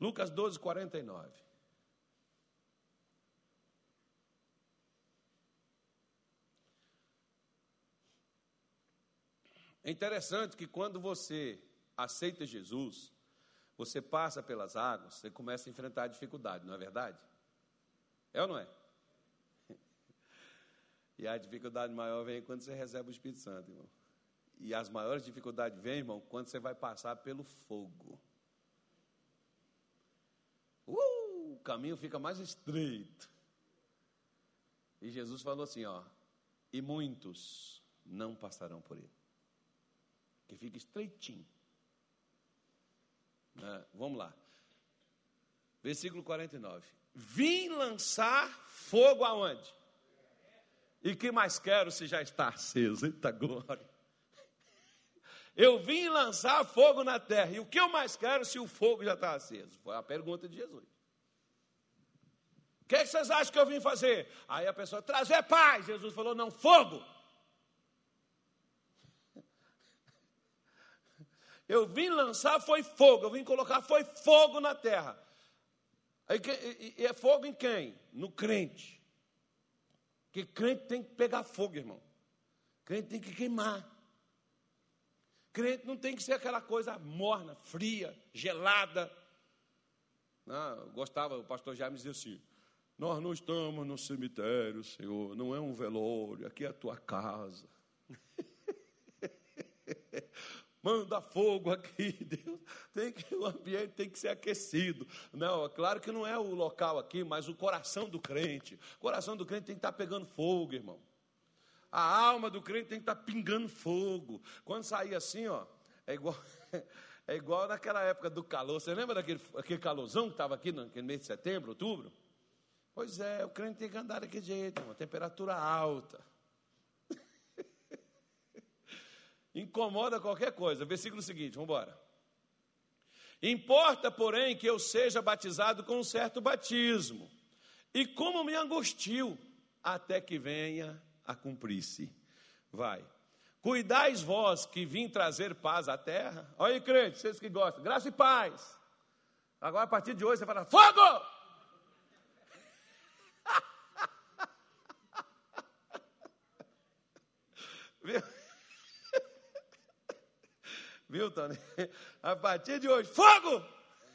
Lucas 12, 49. É interessante que quando você aceita Jesus, você passa pelas águas, você começa a enfrentar a dificuldade, não é verdade? É ou não é? E a dificuldade maior vem quando você recebe o Espírito Santo, irmão. E as maiores dificuldades vêm, irmão, quando você vai passar pelo fogo. Uh, o caminho fica mais estreito. E Jesus falou assim, ó, e muitos não passarão por ele. Que fica estreitinho. É, vamos lá. Versículo 49. Vim lançar fogo aonde? E que mais quero se já está aceso? Eita glória. Eu vim lançar fogo na terra. E o que eu mais quero se o fogo já está aceso? Foi a pergunta de Jesus. O que, é que vocês acham que eu vim fazer? Aí a pessoa, trazer paz. Jesus falou, não, fogo. Eu vim lançar foi fogo, eu vim colocar foi fogo na terra. E é fogo em quem? No crente. Porque crente tem que pegar fogo, irmão. Crente tem que queimar. Crente não tem que ser aquela coisa morna, fria, gelada. Eu gostava, o pastor Jaime dizia assim: Nós não estamos no cemitério, Senhor, não é um velório, aqui é a tua casa. Manda fogo aqui, Deus. Tem que, o ambiente tem que ser aquecido. Não, é claro que não é o local aqui, mas o coração do crente. O coração do crente tem que estar pegando fogo, irmão. A alma do crente tem que estar pingando fogo. Quando sair assim, ó, é igual, é igual naquela época do calor. Você lembra daquele aquele calorzão que estava aqui no mês de setembro, outubro? Pois é, o crente tem que andar daquele jeito, uma temperatura alta. Incomoda qualquer coisa. Versículo seguinte, vamos embora. Importa, porém, que eu seja batizado com um certo batismo. E como me angustio até que venha a cumprir-se. Vai. Cuidais vós que vim trazer paz à terra. Olha aí, crente, vocês que gostam. Graça e paz. Agora, a partir de hoje, você fala: fogo! Viu? Viu, Tony? A partir de hoje, fogo!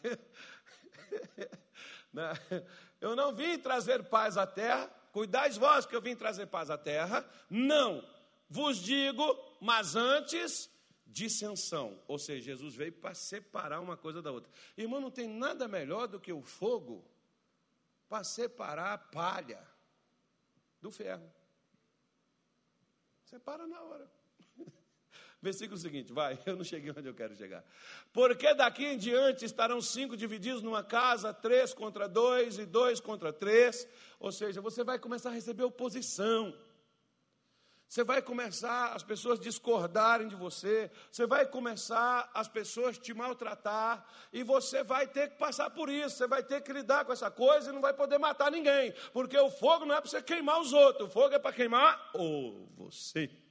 Eu não vim trazer paz à terra, cuidais vós que eu vim trazer paz à terra, não, vos digo, mas antes dissensão, ou seja, Jesus veio para separar uma coisa da outra. Irmão, não tem nada melhor do que o fogo para separar a palha do ferro. Separa na hora. Versículo seguinte, vai, eu não cheguei onde eu quero chegar. Porque daqui em diante estarão cinco divididos numa casa, três contra dois e dois contra três. Ou seja, você vai começar a receber oposição. Você vai começar as pessoas discordarem de você, você vai começar as pessoas te maltratar, e você vai ter que passar por isso, você vai ter que lidar com essa coisa e não vai poder matar ninguém, porque o fogo não é para você queimar os outros, o fogo é para queimar ou você.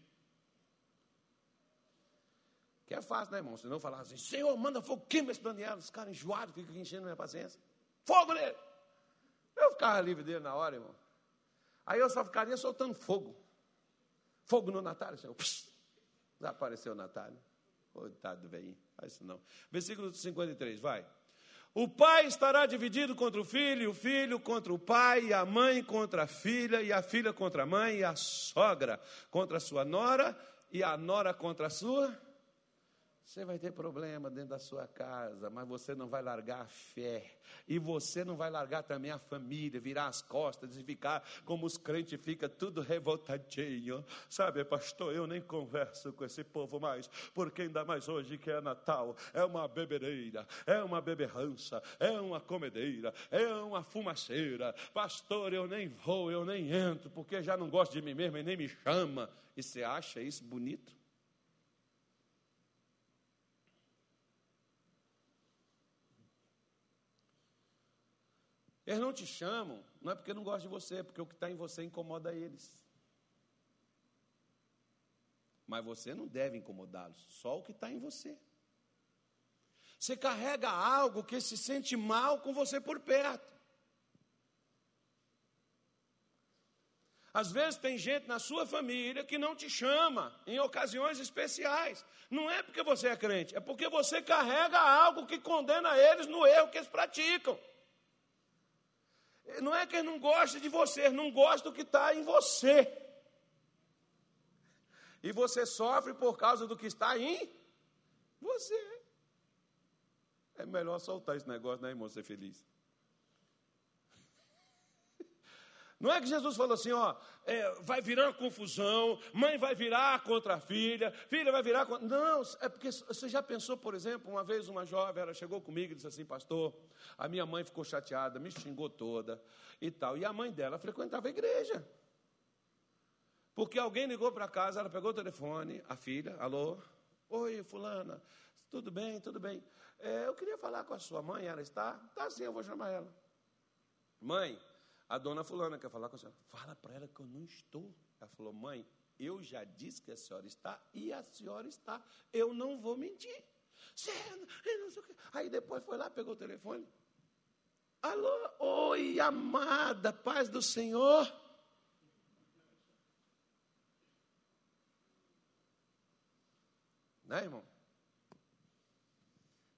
Que é fácil, né, irmão? Se não falar assim, Senhor, manda fogo, queima esse Daniel, esse cara enjoado, fica enchendo minha paciência. Fogo nele! Eu ficava livre dele na hora, irmão. Aí eu só ficaria soltando fogo. Fogo no Natália, Senhor. Psh, desapareceu o Natália. Coitado do velhinho, faz isso não. Versículo 53, vai. O pai estará dividido contra o filho, o filho contra o pai, a mãe contra a filha, e a filha contra a mãe, e a sogra contra a sua nora, e a nora contra a sua você vai ter problema dentro da sua casa, mas você não vai largar a fé. E você não vai largar também a família, virar as costas e ficar como os crentes ficam tudo revoltadinho. Sabe, pastor, eu nem converso com esse povo mais, porque ainda mais hoje que é Natal, é uma bebedeira, é uma beberrança, é uma comedeira, é uma fumaceira. Pastor, eu nem vou, eu nem entro, porque já não gosto de mim mesmo e nem me chama. E você acha isso bonito? Eles não te chamam, não é porque não gostam de você, é porque o que está em você incomoda eles. Mas você não deve incomodá-los, só o que está em você. Você carrega algo que se sente mal com você por perto. Às vezes tem gente na sua família que não te chama em ocasiões especiais. Não é porque você é crente, é porque você carrega algo que condena eles no erro que eles praticam. Não é que eles não gostam de você, não gostam do que está em você. E você sofre por causa do que está em você. É melhor soltar esse negócio, né, irmão? Ser feliz. Não é que Jesus falou assim, ó, é, vai virar confusão, mãe vai virar contra a filha, filha vai virar contra. Não, é porque você já pensou, por exemplo, uma vez uma jovem, ela chegou comigo e disse assim, pastor, a minha mãe ficou chateada, me xingou toda e tal. E a mãe dela frequentava a igreja. Porque alguém ligou para casa, ela pegou o telefone, a filha, alô, oi, fulana, tudo bem, tudo bem. É, eu queria falar com a sua mãe, ela está? Tá sim, eu vou chamar ela. Mãe, a dona fulana quer falar com a senhora. Fala para ela que eu não estou. Ela falou, mãe, eu já disse que a senhora está e a senhora está. Eu não vou mentir. Aí depois foi lá, pegou o telefone. Alô, oi, amada, paz do Senhor. Né, irmão?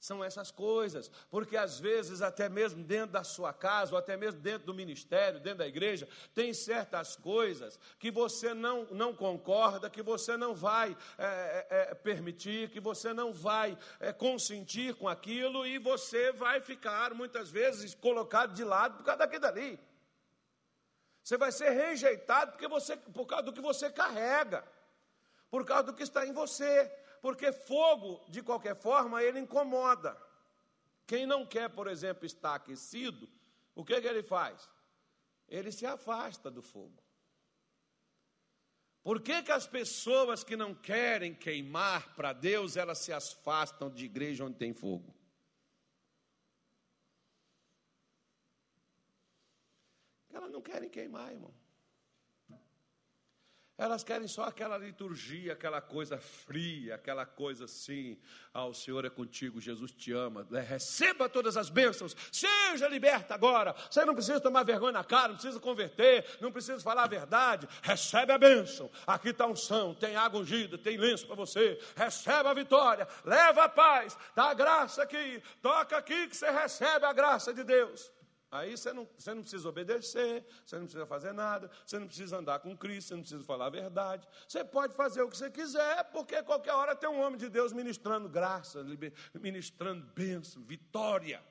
São essas coisas, porque às vezes, até mesmo dentro da sua casa, ou até mesmo dentro do ministério, dentro da igreja, tem certas coisas que você não, não concorda, que você não vai é, é, é, permitir, que você não vai é, consentir com aquilo, e você vai ficar, muitas vezes, colocado de lado por causa daquilo dali. Você vai ser rejeitado porque você, por causa do que você carrega, por causa do que está em você. Porque fogo, de qualquer forma, ele incomoda. Quem não quer, por exemplo, estar aquecido, o que, que ele faz? Ele se afasta do fogo. Por que, que as pessoas que não querem queimar para Deus, elas se afastam de igreja onde tem fogo? Elas não querem queimar, irmão. Elas querem só aquela liturgia, aquela coisa fria, aquela coisa assim. Ah, o Senhor é contigo, Jesus te ama. É, receba todas as bênçãos, seja liberta agora. Você não precisa tomar vergonha na cara, não precisa converter, não precisa falar a verdade. Recebe a bênção. Aqui está são, tem água ungida, tem lenço para você. Recebe a vitória, leva a paz, dá a graça aqui, toca aqui que você recebe a graça de Deus. Aí você não, você não precisa obedecer, você não precisa fazer nada, você não precisa andar com Cristo, você não precisa falar a verdade. Você pode fazer o que você quiser, porque qualquer hora tem um homem de Deus ministrando graça, ministrando bênção, vitória.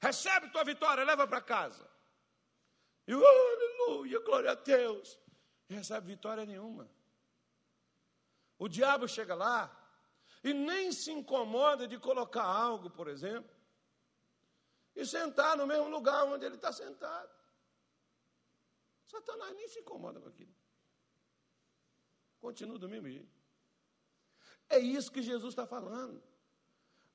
Recebe tua vitória, leva para casa. E oh, aleluia, glória a Deus. E recebe vitória nenhuma. O diabo chega lá e nem se incomoda de colocar algo, por exemplo e sentar no mesmo lugar onde ele está sentado. Satanás nem se incomoda com aquilo. Continua do mesmo jeito. É isso que Jesus está falando.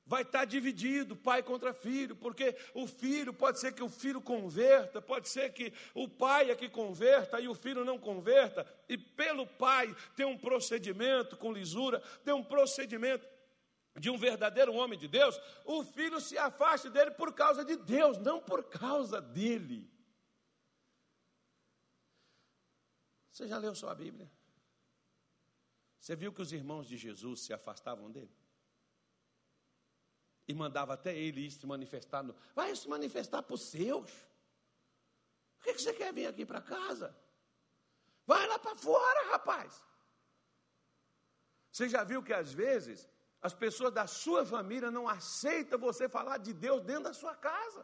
Vai estar dividido, pai contra filho, porque o filho, pode ser que o filho converta, pode ser que o pai é que converta e o filho não converta, e pelo pai tem um procedimento com lisura, tem um procedimento de um verdadeiro homem de Deus, o filho se afaste dele por causa de Deus, não por causa dele. Você já leu sua Bíblia? Você viu que os irmãos de Jesus se afastavam dele? E mandava até ele ir se manifestar. Vai se manifestar para os seus. Por que você quer vir aqui para casa? Vai lá para fora, rapaz. Você já viu que às vezes as pessoas da sua família não aceitam você falar de Deus dentro da sua casa.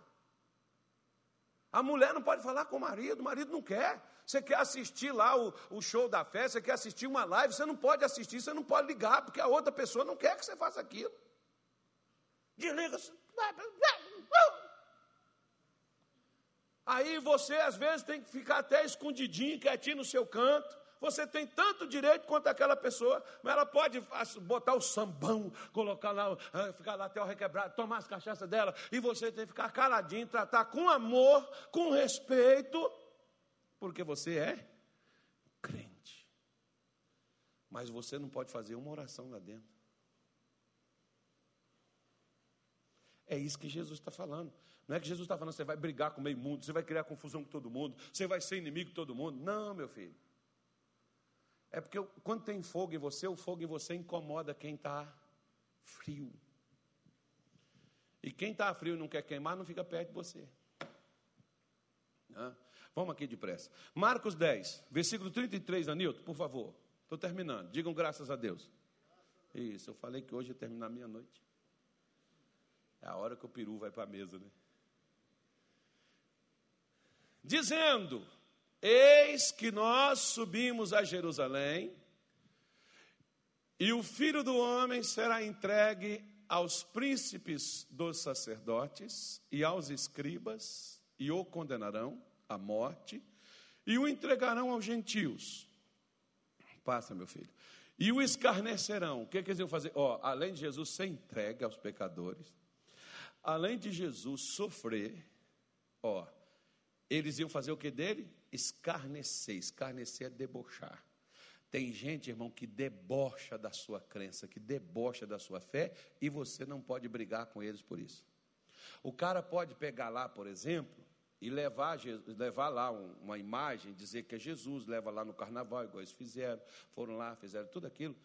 A mulher não pode falar com o marido, o marido não quer. Você quer assistir lá o, o show da festa, você quer assistir uma live, você não pode assistir, você não pode ligar, porque a outra pessoa não quer que você faça aquilo. Desliga. Aí você, às vezes, tem que ficar até escondidinho, quietinho no seu canto. Você tem tanto direito quanto aquela pessoa, mas ela pode botar o sambão, colocar lá, ah, ficar lá até o requebrado, tomar as cachaças dela, e você tem que ficar caladinho, tratar com amor, com respeito, porque você é crente. Mas você não pode fazer uma oração lá dentro. É isso que Jesus está falando. Não é que Jesus está falando, você vai brigar com o meio mundo, você vai criar confusão com todo mundo, você vai ser inimigo de todo mundo. Não, meu filho. É porque quando tem fogo em você, o fogo em você incomoda quem está frio. E quem está frio e não quer queimar, não fica perto de você. Vamos aqui depressa. Marcos 10, versículo 33, Anilton, por favor. Estou terminando. Digam graças a Deus. Isso, eu falei que hoje ia terminar meia-noite. É a hora que o peru vai para a mesa, né? Dizendo: Eis que nós subimos a Jerusalém, e o filho do homem será entregue aos príncipes dos sacerdotes e aos escribas, e o condenarão à morte, e o entregarão aos gentios. Passa, meu filho. E o escarnecerão. O que, que eles iam fazer? Ó, além de Jesus ser entregue aos pecadores, além de Jesus sofrer, ó, eles iam fazer o que dele? Escarnecer. Escarnecer é debochar. Tem gente, irmão, que debocha da sua crença, que debocha da sua fé, e você não pode brigar com eles por isso. O cara pode pegar lá, por exemplo, e levar, levar lá uma imagem, dizer que é Jesus, leva lá no carnaval, igual eles fizeram, foram lá, fizeram tudo aquilo.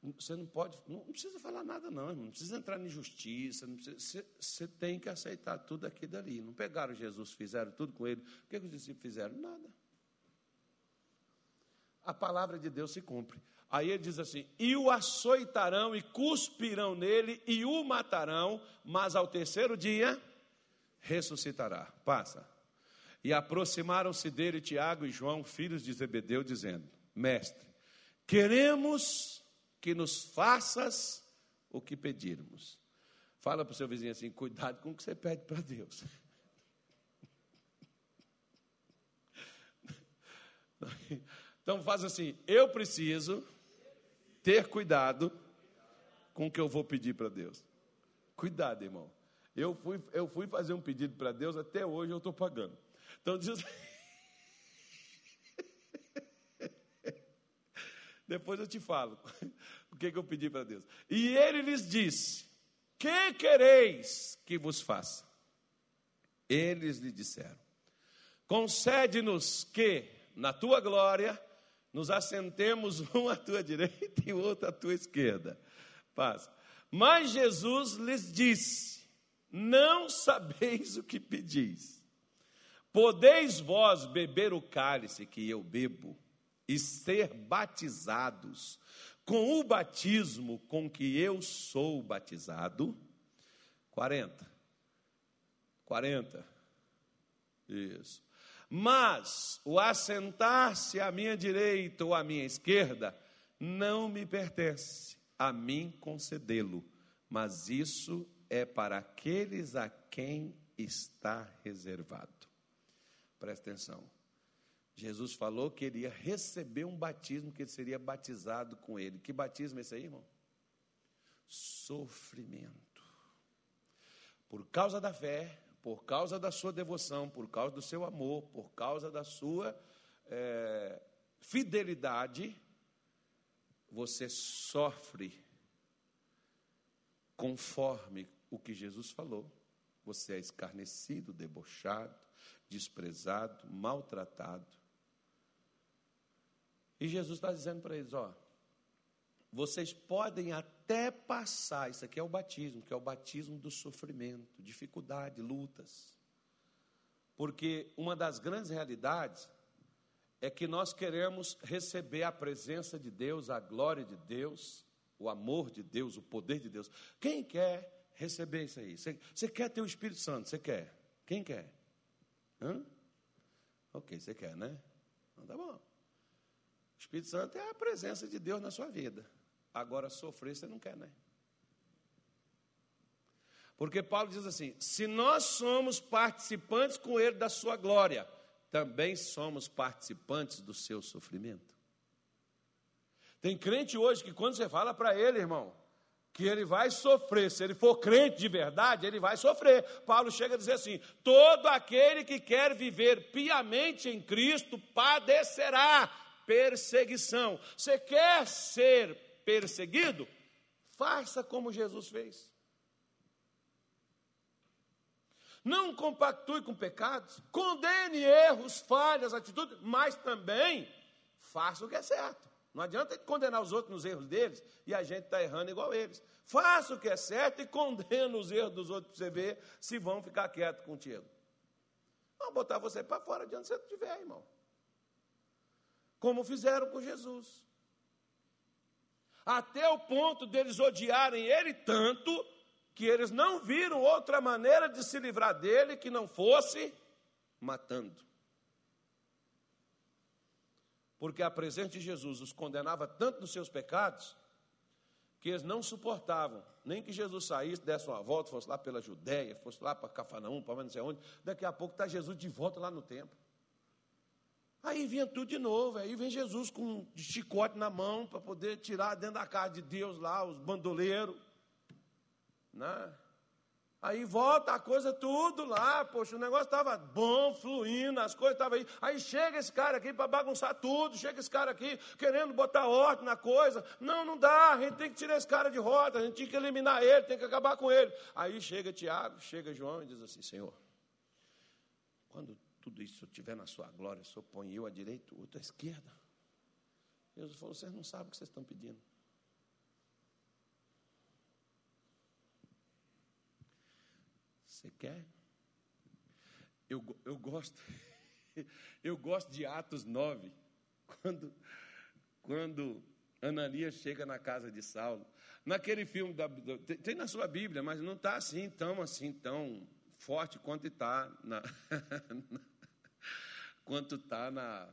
Você não pode, não precisa falar nada, não, irmão. Não precisa entrar em justiça. Precisa, você, você, tem que aceitar tudo aqui dali. Não pegaram Jesus, fizeram tudo com ele. O que, que os discípulos fizeram? Nada. A palavra de Deus se cumpre. Aí ele diz assim: e o açoitarão e cuspirão nele e o matarão, mas ao terceiro dia ressuscitará. Passa. E aproximaram-se dele Tiago e João, filhos de Zebedeu, dizendo: Mestre, queremos que nos faças o que pedirmos. Fala para o seu vizinho assim: cuidado com o que você pede para Deus. Então faz assim: eu preciso ter cuidado com o que eu vou pedir para Deus. Cuidado, irmão. Eu fui, eu fui fazer um pedido para Deus, até hoje eu estou pagando. Então diz Depois eu te falo o que, que eu pedi para Deus. E ele lhes disse: Que quereis que vos faça? Eles lhe disseram: Concede-nos que, na tua glória, nos assentemos um à tua direita e outro à tua esquerda. Paz. Mas Jesus lhes disse: Não sabeis o que pedis. Podeis vós beber o cálice que eu bebo? E ser batizados com o batismo com que eu sou batizado. 40. 40. Isso. Mas o assentar-se à minha direita ou à minha esquerda não me pertence, a mim concedê-lo, mas isso é para aqueles a quem está reservado. Presta atenção. Jesus falou que ele ia receber um batismo, que ele seria batizado com ele. Que batismo é esse aí, irmão? Sofrimento. Por causa da fé, por causa da sua devoção, por causa do seu amor, por causa da sua é, fidelidade, você sofre conforme o que Jesus falou. Você é escarnecido, debochado, desprezado, maltratado. E Jesus está dizendo para eles: ó, vocês podem até passar, isso aqui é o batismo, que é o batismo do sofrimento, dificuldade, lutas. Porque uma das grandes realidades é que nós queremos receber a presença de Deus, a glória de Deus, o amor de Deus, o poder de Deus. Quem quer receber isso aí? Você, você quer ter o Espírito Santo? Você quer? Quem quer? Hã? Ok, você quer, né? Então tá bom. O Espírito Santo é a presença de Deus na sua vida. Agora, sofrer você não quer, né? Porque Paulo diz assim: se nós somos participantes com Ele da sua glória, também somos participantes do seu sofrimento. Tem crente hoje que quando você fala para ele, irmão, que ele vai sofrer, se ele for crente de verdade, ele vai sofrer. Paulo chega a dizer assim: todo aquele que quer viver piamente em Cristo padecerá perseguição. Você quer ser perseguido? Faça como Jesus fez. Não compactue com pecados, condene erros, falhas, atitudes, mas também faça o que é certo. Não adianta condenar os outros nos erros deles e a gente está errando igual eles. Faça o que é certo e condena os erros dos outros para você ver se vão ficar quietos contigo. Vão botar você para fora de onde você estiver, irmão. Como fizeram com Jesus. Até o ponto deles odiarem ele tanto que eles não viram outra maneira de se livrar dele que não fosse matando porque a presença de Jesus os condenava tanto nos seus pecados, que eles não suportavam, nem que Jesus saísse, desse uma volta, fosse lá pela Judéia, fosse lá para Cafarnaum, para não sei onde, daqui a pouco está Jesus de volta lá no templo. Aí vinha tudo de novo, aí vem Jesus com um chicote na mão para poder tirar dentro da casa de Deus lá os bandoleiros, né? Aí volta a coisa tudo lá, poxa, o negócio estava bom, fluindo, as coisas estavam aí. Aí chega esse cara aqui para bagunçar tudo, chega esse cara aqui querendo botar ordem na coisa. Não, não dá, a gente tem que tirar esse cara de rota, a gente tem que eliminar ele, tem que acabar com ele. Aí chega Tiago, chega João e diz assim: Senhor, quando tudo isso estiver na sua glória, o senhor põe eu à direita, o outro à esquerda. Jesus falou: vocês não sabem o que vocês estão pedindo. Você quer? Eu, eu gosto. Eu gosto de Atos 9, quando, quando Ananias chega na casa de Saulo. Naquele filme, da, tem, na sua Bíblia, mas não está assim, tão assim, tão forte quanto está na, quanto está na,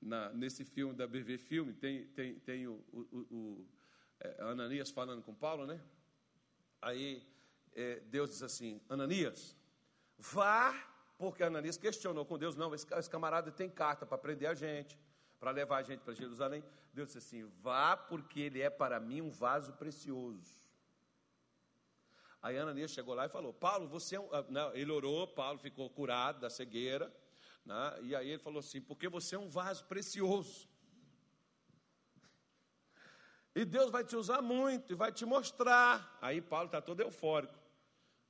na, nesse filme da BV Filme. Tem, tem, tem o, o, o é, Ananias falando com Paulo, né? Aí é, Deus diz assim: Ananias, vá, porque Ananias questionou com Deus: não, esse, esse camarada tem carta para prender a gente, para levar a gente para Jerusalém. Deus disse assim: vá, porque ele é para mim um vaso precioso. Aí Ananias chegou lá e falou: Paulo, você é um. Ah, não, ele orou, Paulo ficou curado da cegueira. Né? E aí ele falou assim: porque você é um vaso precioso. E Deus vai te usar muito e vai te mostrar. Aí Paulo está todo eufórico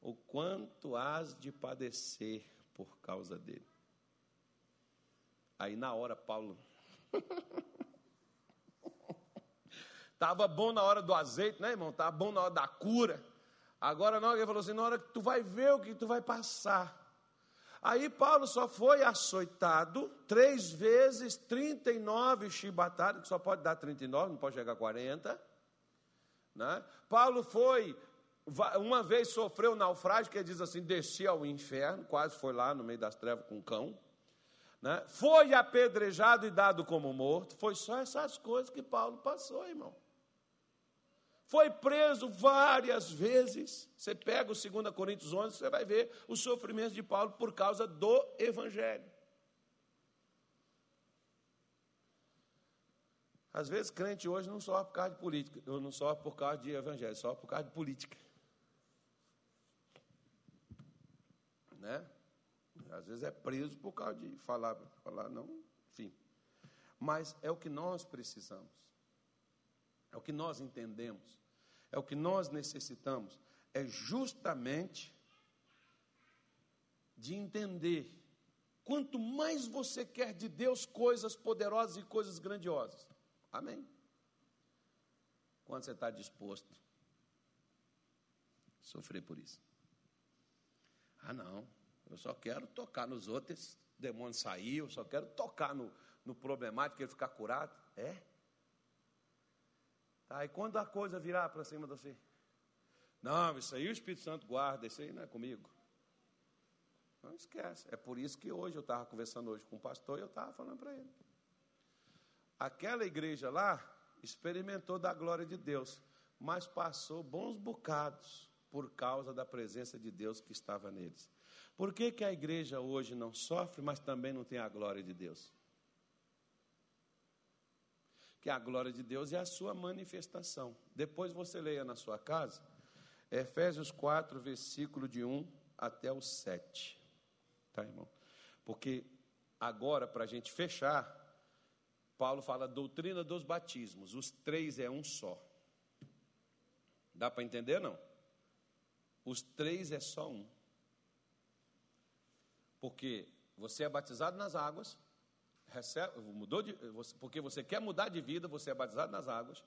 o quanto has de padecer por causa dele. Aí na hora Paulo Estava bom na hora do azeite, né, irmão? Estava bom na hora da cura. Agora não, ele falou assim: na hora que tu vai ver o que tu vai passar. Aí Paulo só foi açoitado três vezes, 39 chibatadas, que só pode dar 39, não pode chegar a 40. Né? Paulo foi uma vez sofreu naufrágio, que diz assim: desci ao inferno, quase foi lá no meio das trevas com um cão. Né? Foi apedrejado e dado como morto. Foi só essas coisas que Paulo passou, irmão. Foi preso várias vezes. Você pega o 2 Coríntios 11, você vai ver o sofrimento de Paulo por causa do Evangelho. Às vezes, crente hoje não sofre por causa de política, não sofre por causa de evangelho, sofre por causa de política. né? Às vezes é preso por causa de falar, falar não, enfim. Mas é o que nós precisamos. É o que nós entendemos. É o que nós necessitamos. É justamente de entender quanto mais você quer de Deus coisas poderosas e coisas grandiosas. Amém? Quando você está disposto a sofrer por isso. Ah, não. Eu só quero tocar nos outros, demônio sair, eu só quero tocar no, no problemático, ele ficar curado. É? Tá, e quando a coisa virar para cima de você? Não, isso aí o Espírito Santo guarda, isso aí não é comigo. Não esquece. É por isso que hoje eu estava conversando hoje com o pastor e eu estava falando para ele. Aquela igreja lá experimentou da glória de Deus, mas passou bons bocados por causa da presença de Deus que estava neles. Por que, que a igreja hoje não sofre, mas também não tem a glória de Deus? Que a glória de Deus é a sua manifestação. Depois você leia na sua casa, Efésios 4, versículo de 1 até o 7. Tá, irmão? Porque agora, para a gente fechar, Paulo fala doutrina dos batismos, os três é um só. Dá para entender não? Os três é só um. Porque você é batizado nas águas, recebe, mudou de, porque você quer mudar de vida, você é batizado nas águas,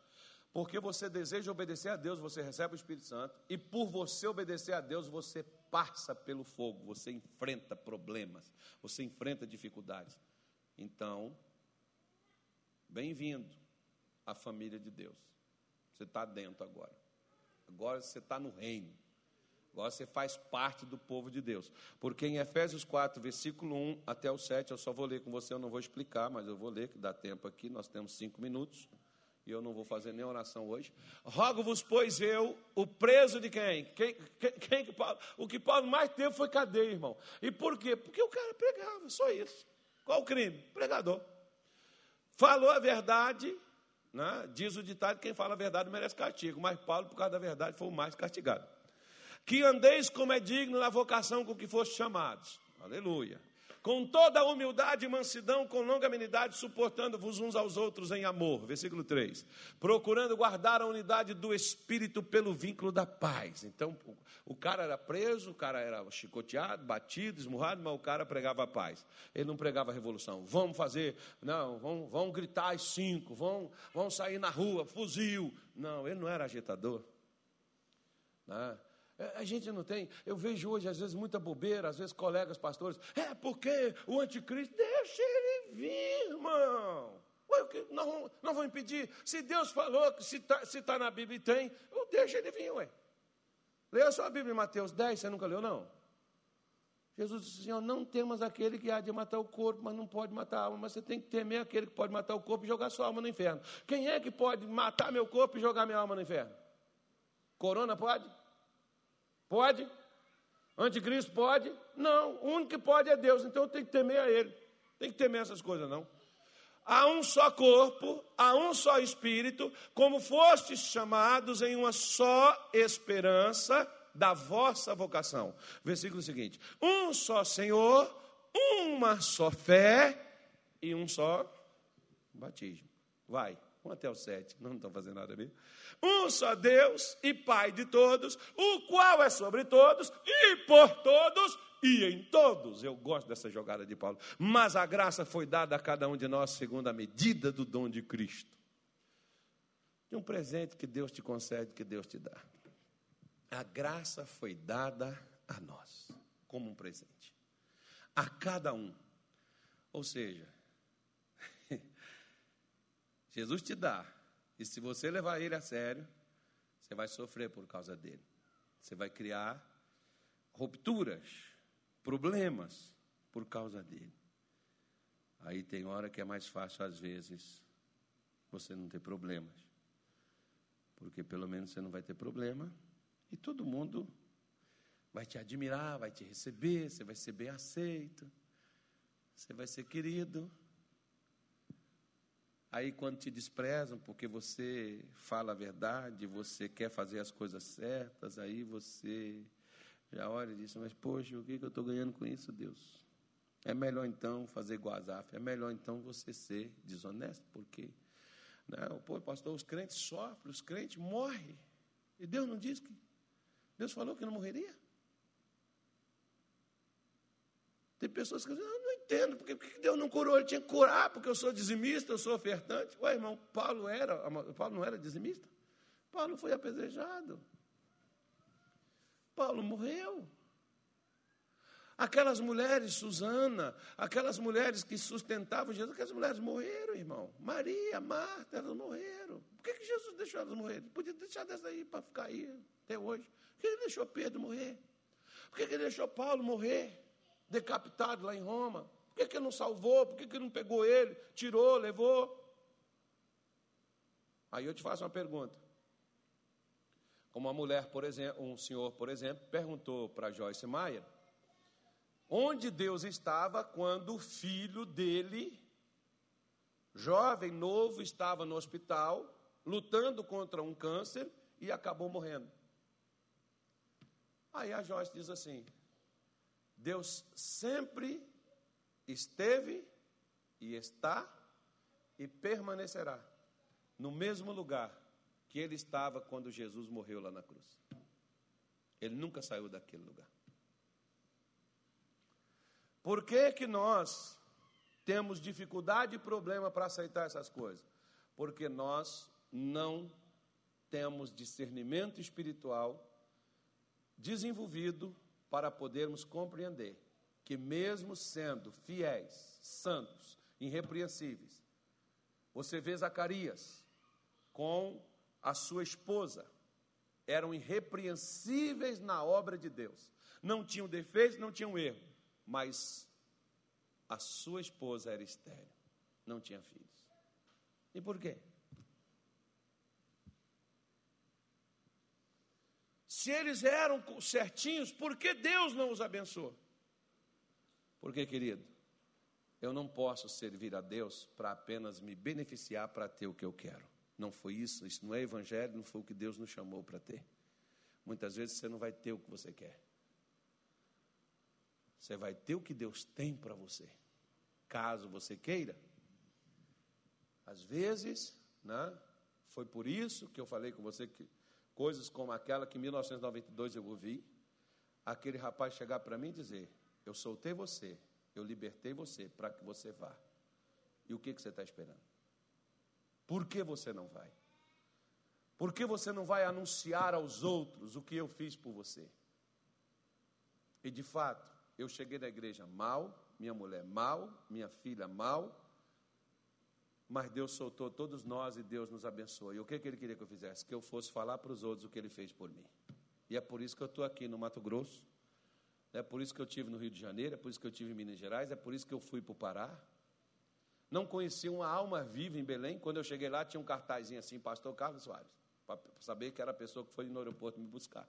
porque você deseja obedecer a Deus, você recebe o Espírito Santo, e por você obedecer a Deus, você passa pelo fogo, você enfrenta problemas, você enfrenta dificuldades. Então, bem-vindo à família de Deus. Você está dentro agora. Agora você está no reino. Agora você faz parte do povo de Deus. Porque em Efésios 4, versículo 1 até o 7, eu só vou ler com você, eu não vou explicar, mas eu vou ler, que dá tempo aqui, nós temos cinco minutos. E eu não vou fazer nem oração hoje. Rogo-vos, pois eu, o preso de quem? Quem, quem, quem que Paulo? O que Paulo mais teve foi cadeia, irmão. E por quê? Porque o cara pregava, só isso. Qual o crime? Pregador. Falou a verdade, né? diz o ditado: quem fala a verdade merece castigo. Mas Paulo, por causa da verdade, foi o mais castigado que andeis como é digno na vocação com que foste chamados. Aleluia. Com toda humildade e mansidão, com longanimidade, suportando-vos uns aos outros em amor. Versículo 3. Procurando guardar a unidade do Espírito pelo vínculo da paz. Então, o cara era preso, o cara era chicoteado, batido, esmurrado, mas o cara pregava a paz. Ele não pregava a revolução. Vamos fazer, não, vão, gritar às cinco, vão, vão sair na rua, fuzil. Não, ele não era agitador. Não. É, a gente não tem. Eu vejo hoje, às vezes, muita bobeira, às vezes, colegas pastores. É porque o anticristo, deixa ele vir, irmão. Não, não vou impedir. Se Deus falou se está tá na Bíblia e tem, eu deixo ele vir, ué. Leia a Bíblia em Mateus 10, você nunca leu, não? Jesus disse assim: ó, não temas aquele que há de matar o corpo, mas não pode matar a alma, mas você tem que temer aquele que pode matar o corpo e jogar sua alma no inferno. Quem é que pode matar meu corpo e jogar minha alma no inferno? Corona pode? Pode? Anticristo pode? Não, o único que pode é Deus, então eu tenho que temer a Ele. Tem que temer essas coisas, não. Há um só corpo, há um só Espírito, como fostes chamados em uma só esperança da vossa vocação. Versículo seguinte: um só Senhor, uma só fé e um só batismo. Vai, um até o sete, não estou fazendo nada ali um só Deus e Pai de todos, o qual é sobre todos e por todos e em todos. Eu gosto dessa jogada de Paulo. Mas a graça foi dada a cada um de nós segundo a medida do dom de Cristo. De um presente que Deus te concede, que Deus te dá. A graça foi dada a nós, como um presente. A cada um. Ou seja, Jesus te dá e se você levar ele a sério, você vai sofrer por causa dele. Você vai criar rupturas, problemas por causa dele. Aí tem hora que é mais fácil, às vezes, você não ter problemas. Porque pelo menos você não vai ter problema e todo mundo vai te admirar, vai te receber, você vai ser bem aceito, você vai ser querido. Aí, quando te desprezam porque você fala a verdade, você quer fazer as coisas certas, aí você já olha e diz: Mas, poxa, o que, que eu estou ganhando com isso, Deus? É melhor então fazer guazaf, é melhor então você ser desonesto, porque, não, pô, pastor, os crentes sofrem, os crentes morrem. E Deus não disse que. Deus falou que não morreria? Tem pessoas que dizem, não, não entendo, porque, porque Deus não curou? Ele tinha que curar, porque eu sou dizimista, eu sou ofertante. Ué, irmão, Paulo era, Paulo não era dizimista? Paulo foi apedrejado. Paulo morreu. Aquelas mulheres, Susana, aquelas mulheres que sustentavam Jesus, aquelas mulheres morreram, irmão. Maria, Marta, elas morreram. Por que, que Jesus deixou elas morrer? Ele podia deixar dessa aí para ficar aí até hoje. Por que ele deixou Pedro morrer? Por que ele deixou Paulo morrer? Decapitado lá em Roma? Por que, que não salvou? Por que, que não pegou ele? Tirou, levou? Aí eu te faço uma pergunta. Como uma mulher, por exemplo, um senhor, por exemplo, perguntou para Joyce Meyer onde Deus estava quando o filho dele jovem, novo, estava no hospital, lutando contra um câncer e acabou morrendo. Aí a Joyce diz assim: Deus sempre esteve e está e permanecerá no mesmo lugar que ele estava quando Jesus morreu lá na cruz. Ele nunca saiu daquele lugar. Por que, que nós temos dificuldade e problema para aceitar essas coisas? Porque nós não temos discernimento espiritual desenvolvido para podermos compreender que, mesmo sendo fiéis, santos, irrepreensíveis, você vê Zacarias com a sua esposa, eram irrepreensíveis na obra de Deus, não tinham defeitos, não tinham erro, mas a sua esposa era estéril, não tinha filhos. E por quê? Se eles eram certinhos, por que Deus não os abençoou? Porque, querido, eu não posso servir a Deus para apenas me beneficiar para ter o que eu quero. Não foi isso, isso não é evangelho, não foi o que Deus nos chamou para ter. Muitas vezes você não vai ter o que você quer. Você vai ter o que Deus tem para você, caso você queira. Às vezes, né, foi por isso que eu falei com você que Coisas como aquela que em 1992 eu ouvi, aquele rapaz chegar para mim e dizer: Eu soltei você, eu libertei você para que você vá. E o que, que você está esperando? Por que você não vai? Por que você não vai anunciar aos outros o que eu fiz por você? E de fato, eu cheguei na igreja mal, minha mulher mal, minha filha mal, mas Deus soltou todos nós e Deus nos abençoou. E o que, que Ele queria que eu fizesse? Que eu fosse falar para os outros o que Ele fez por mim. E é por isso que eu estou aqui no Mato Grosso, é por isso que eu tive no Rio de Janeiro, é por isso que eu tive em Minas Gerais, é por isso que eu fui para o Pará. Não conheci uma alma viva em Belém. Quando eu cheguei lá, tinha um cartazinho assim, Pastor Carlos Soares, para saber que era a pessoa que foi no aeroporto me buscar.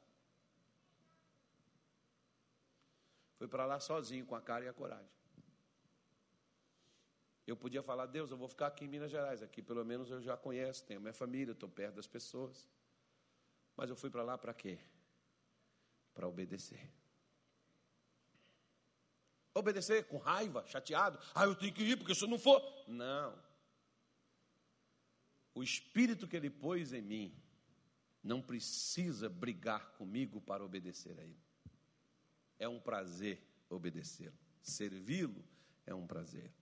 Fui para lá sozinho, com a cara e a coragem. Eu podia falar, Deus, eu vou ficar aqui em Minas Gerais, aqui pelo menos eu já conheço, tenho minha família, estou perto das pessoas. Mas eu fui para lá para quê? Para obedecer. Obedecer com raiva, chateado. Ah, eu tenho que ir, porque se eu não for. Não. O espírito que ele pôs em mim não precisa brigar comigo para obedecer a ele. É um prazer obedecê-lo. Servi-lo é um prazer.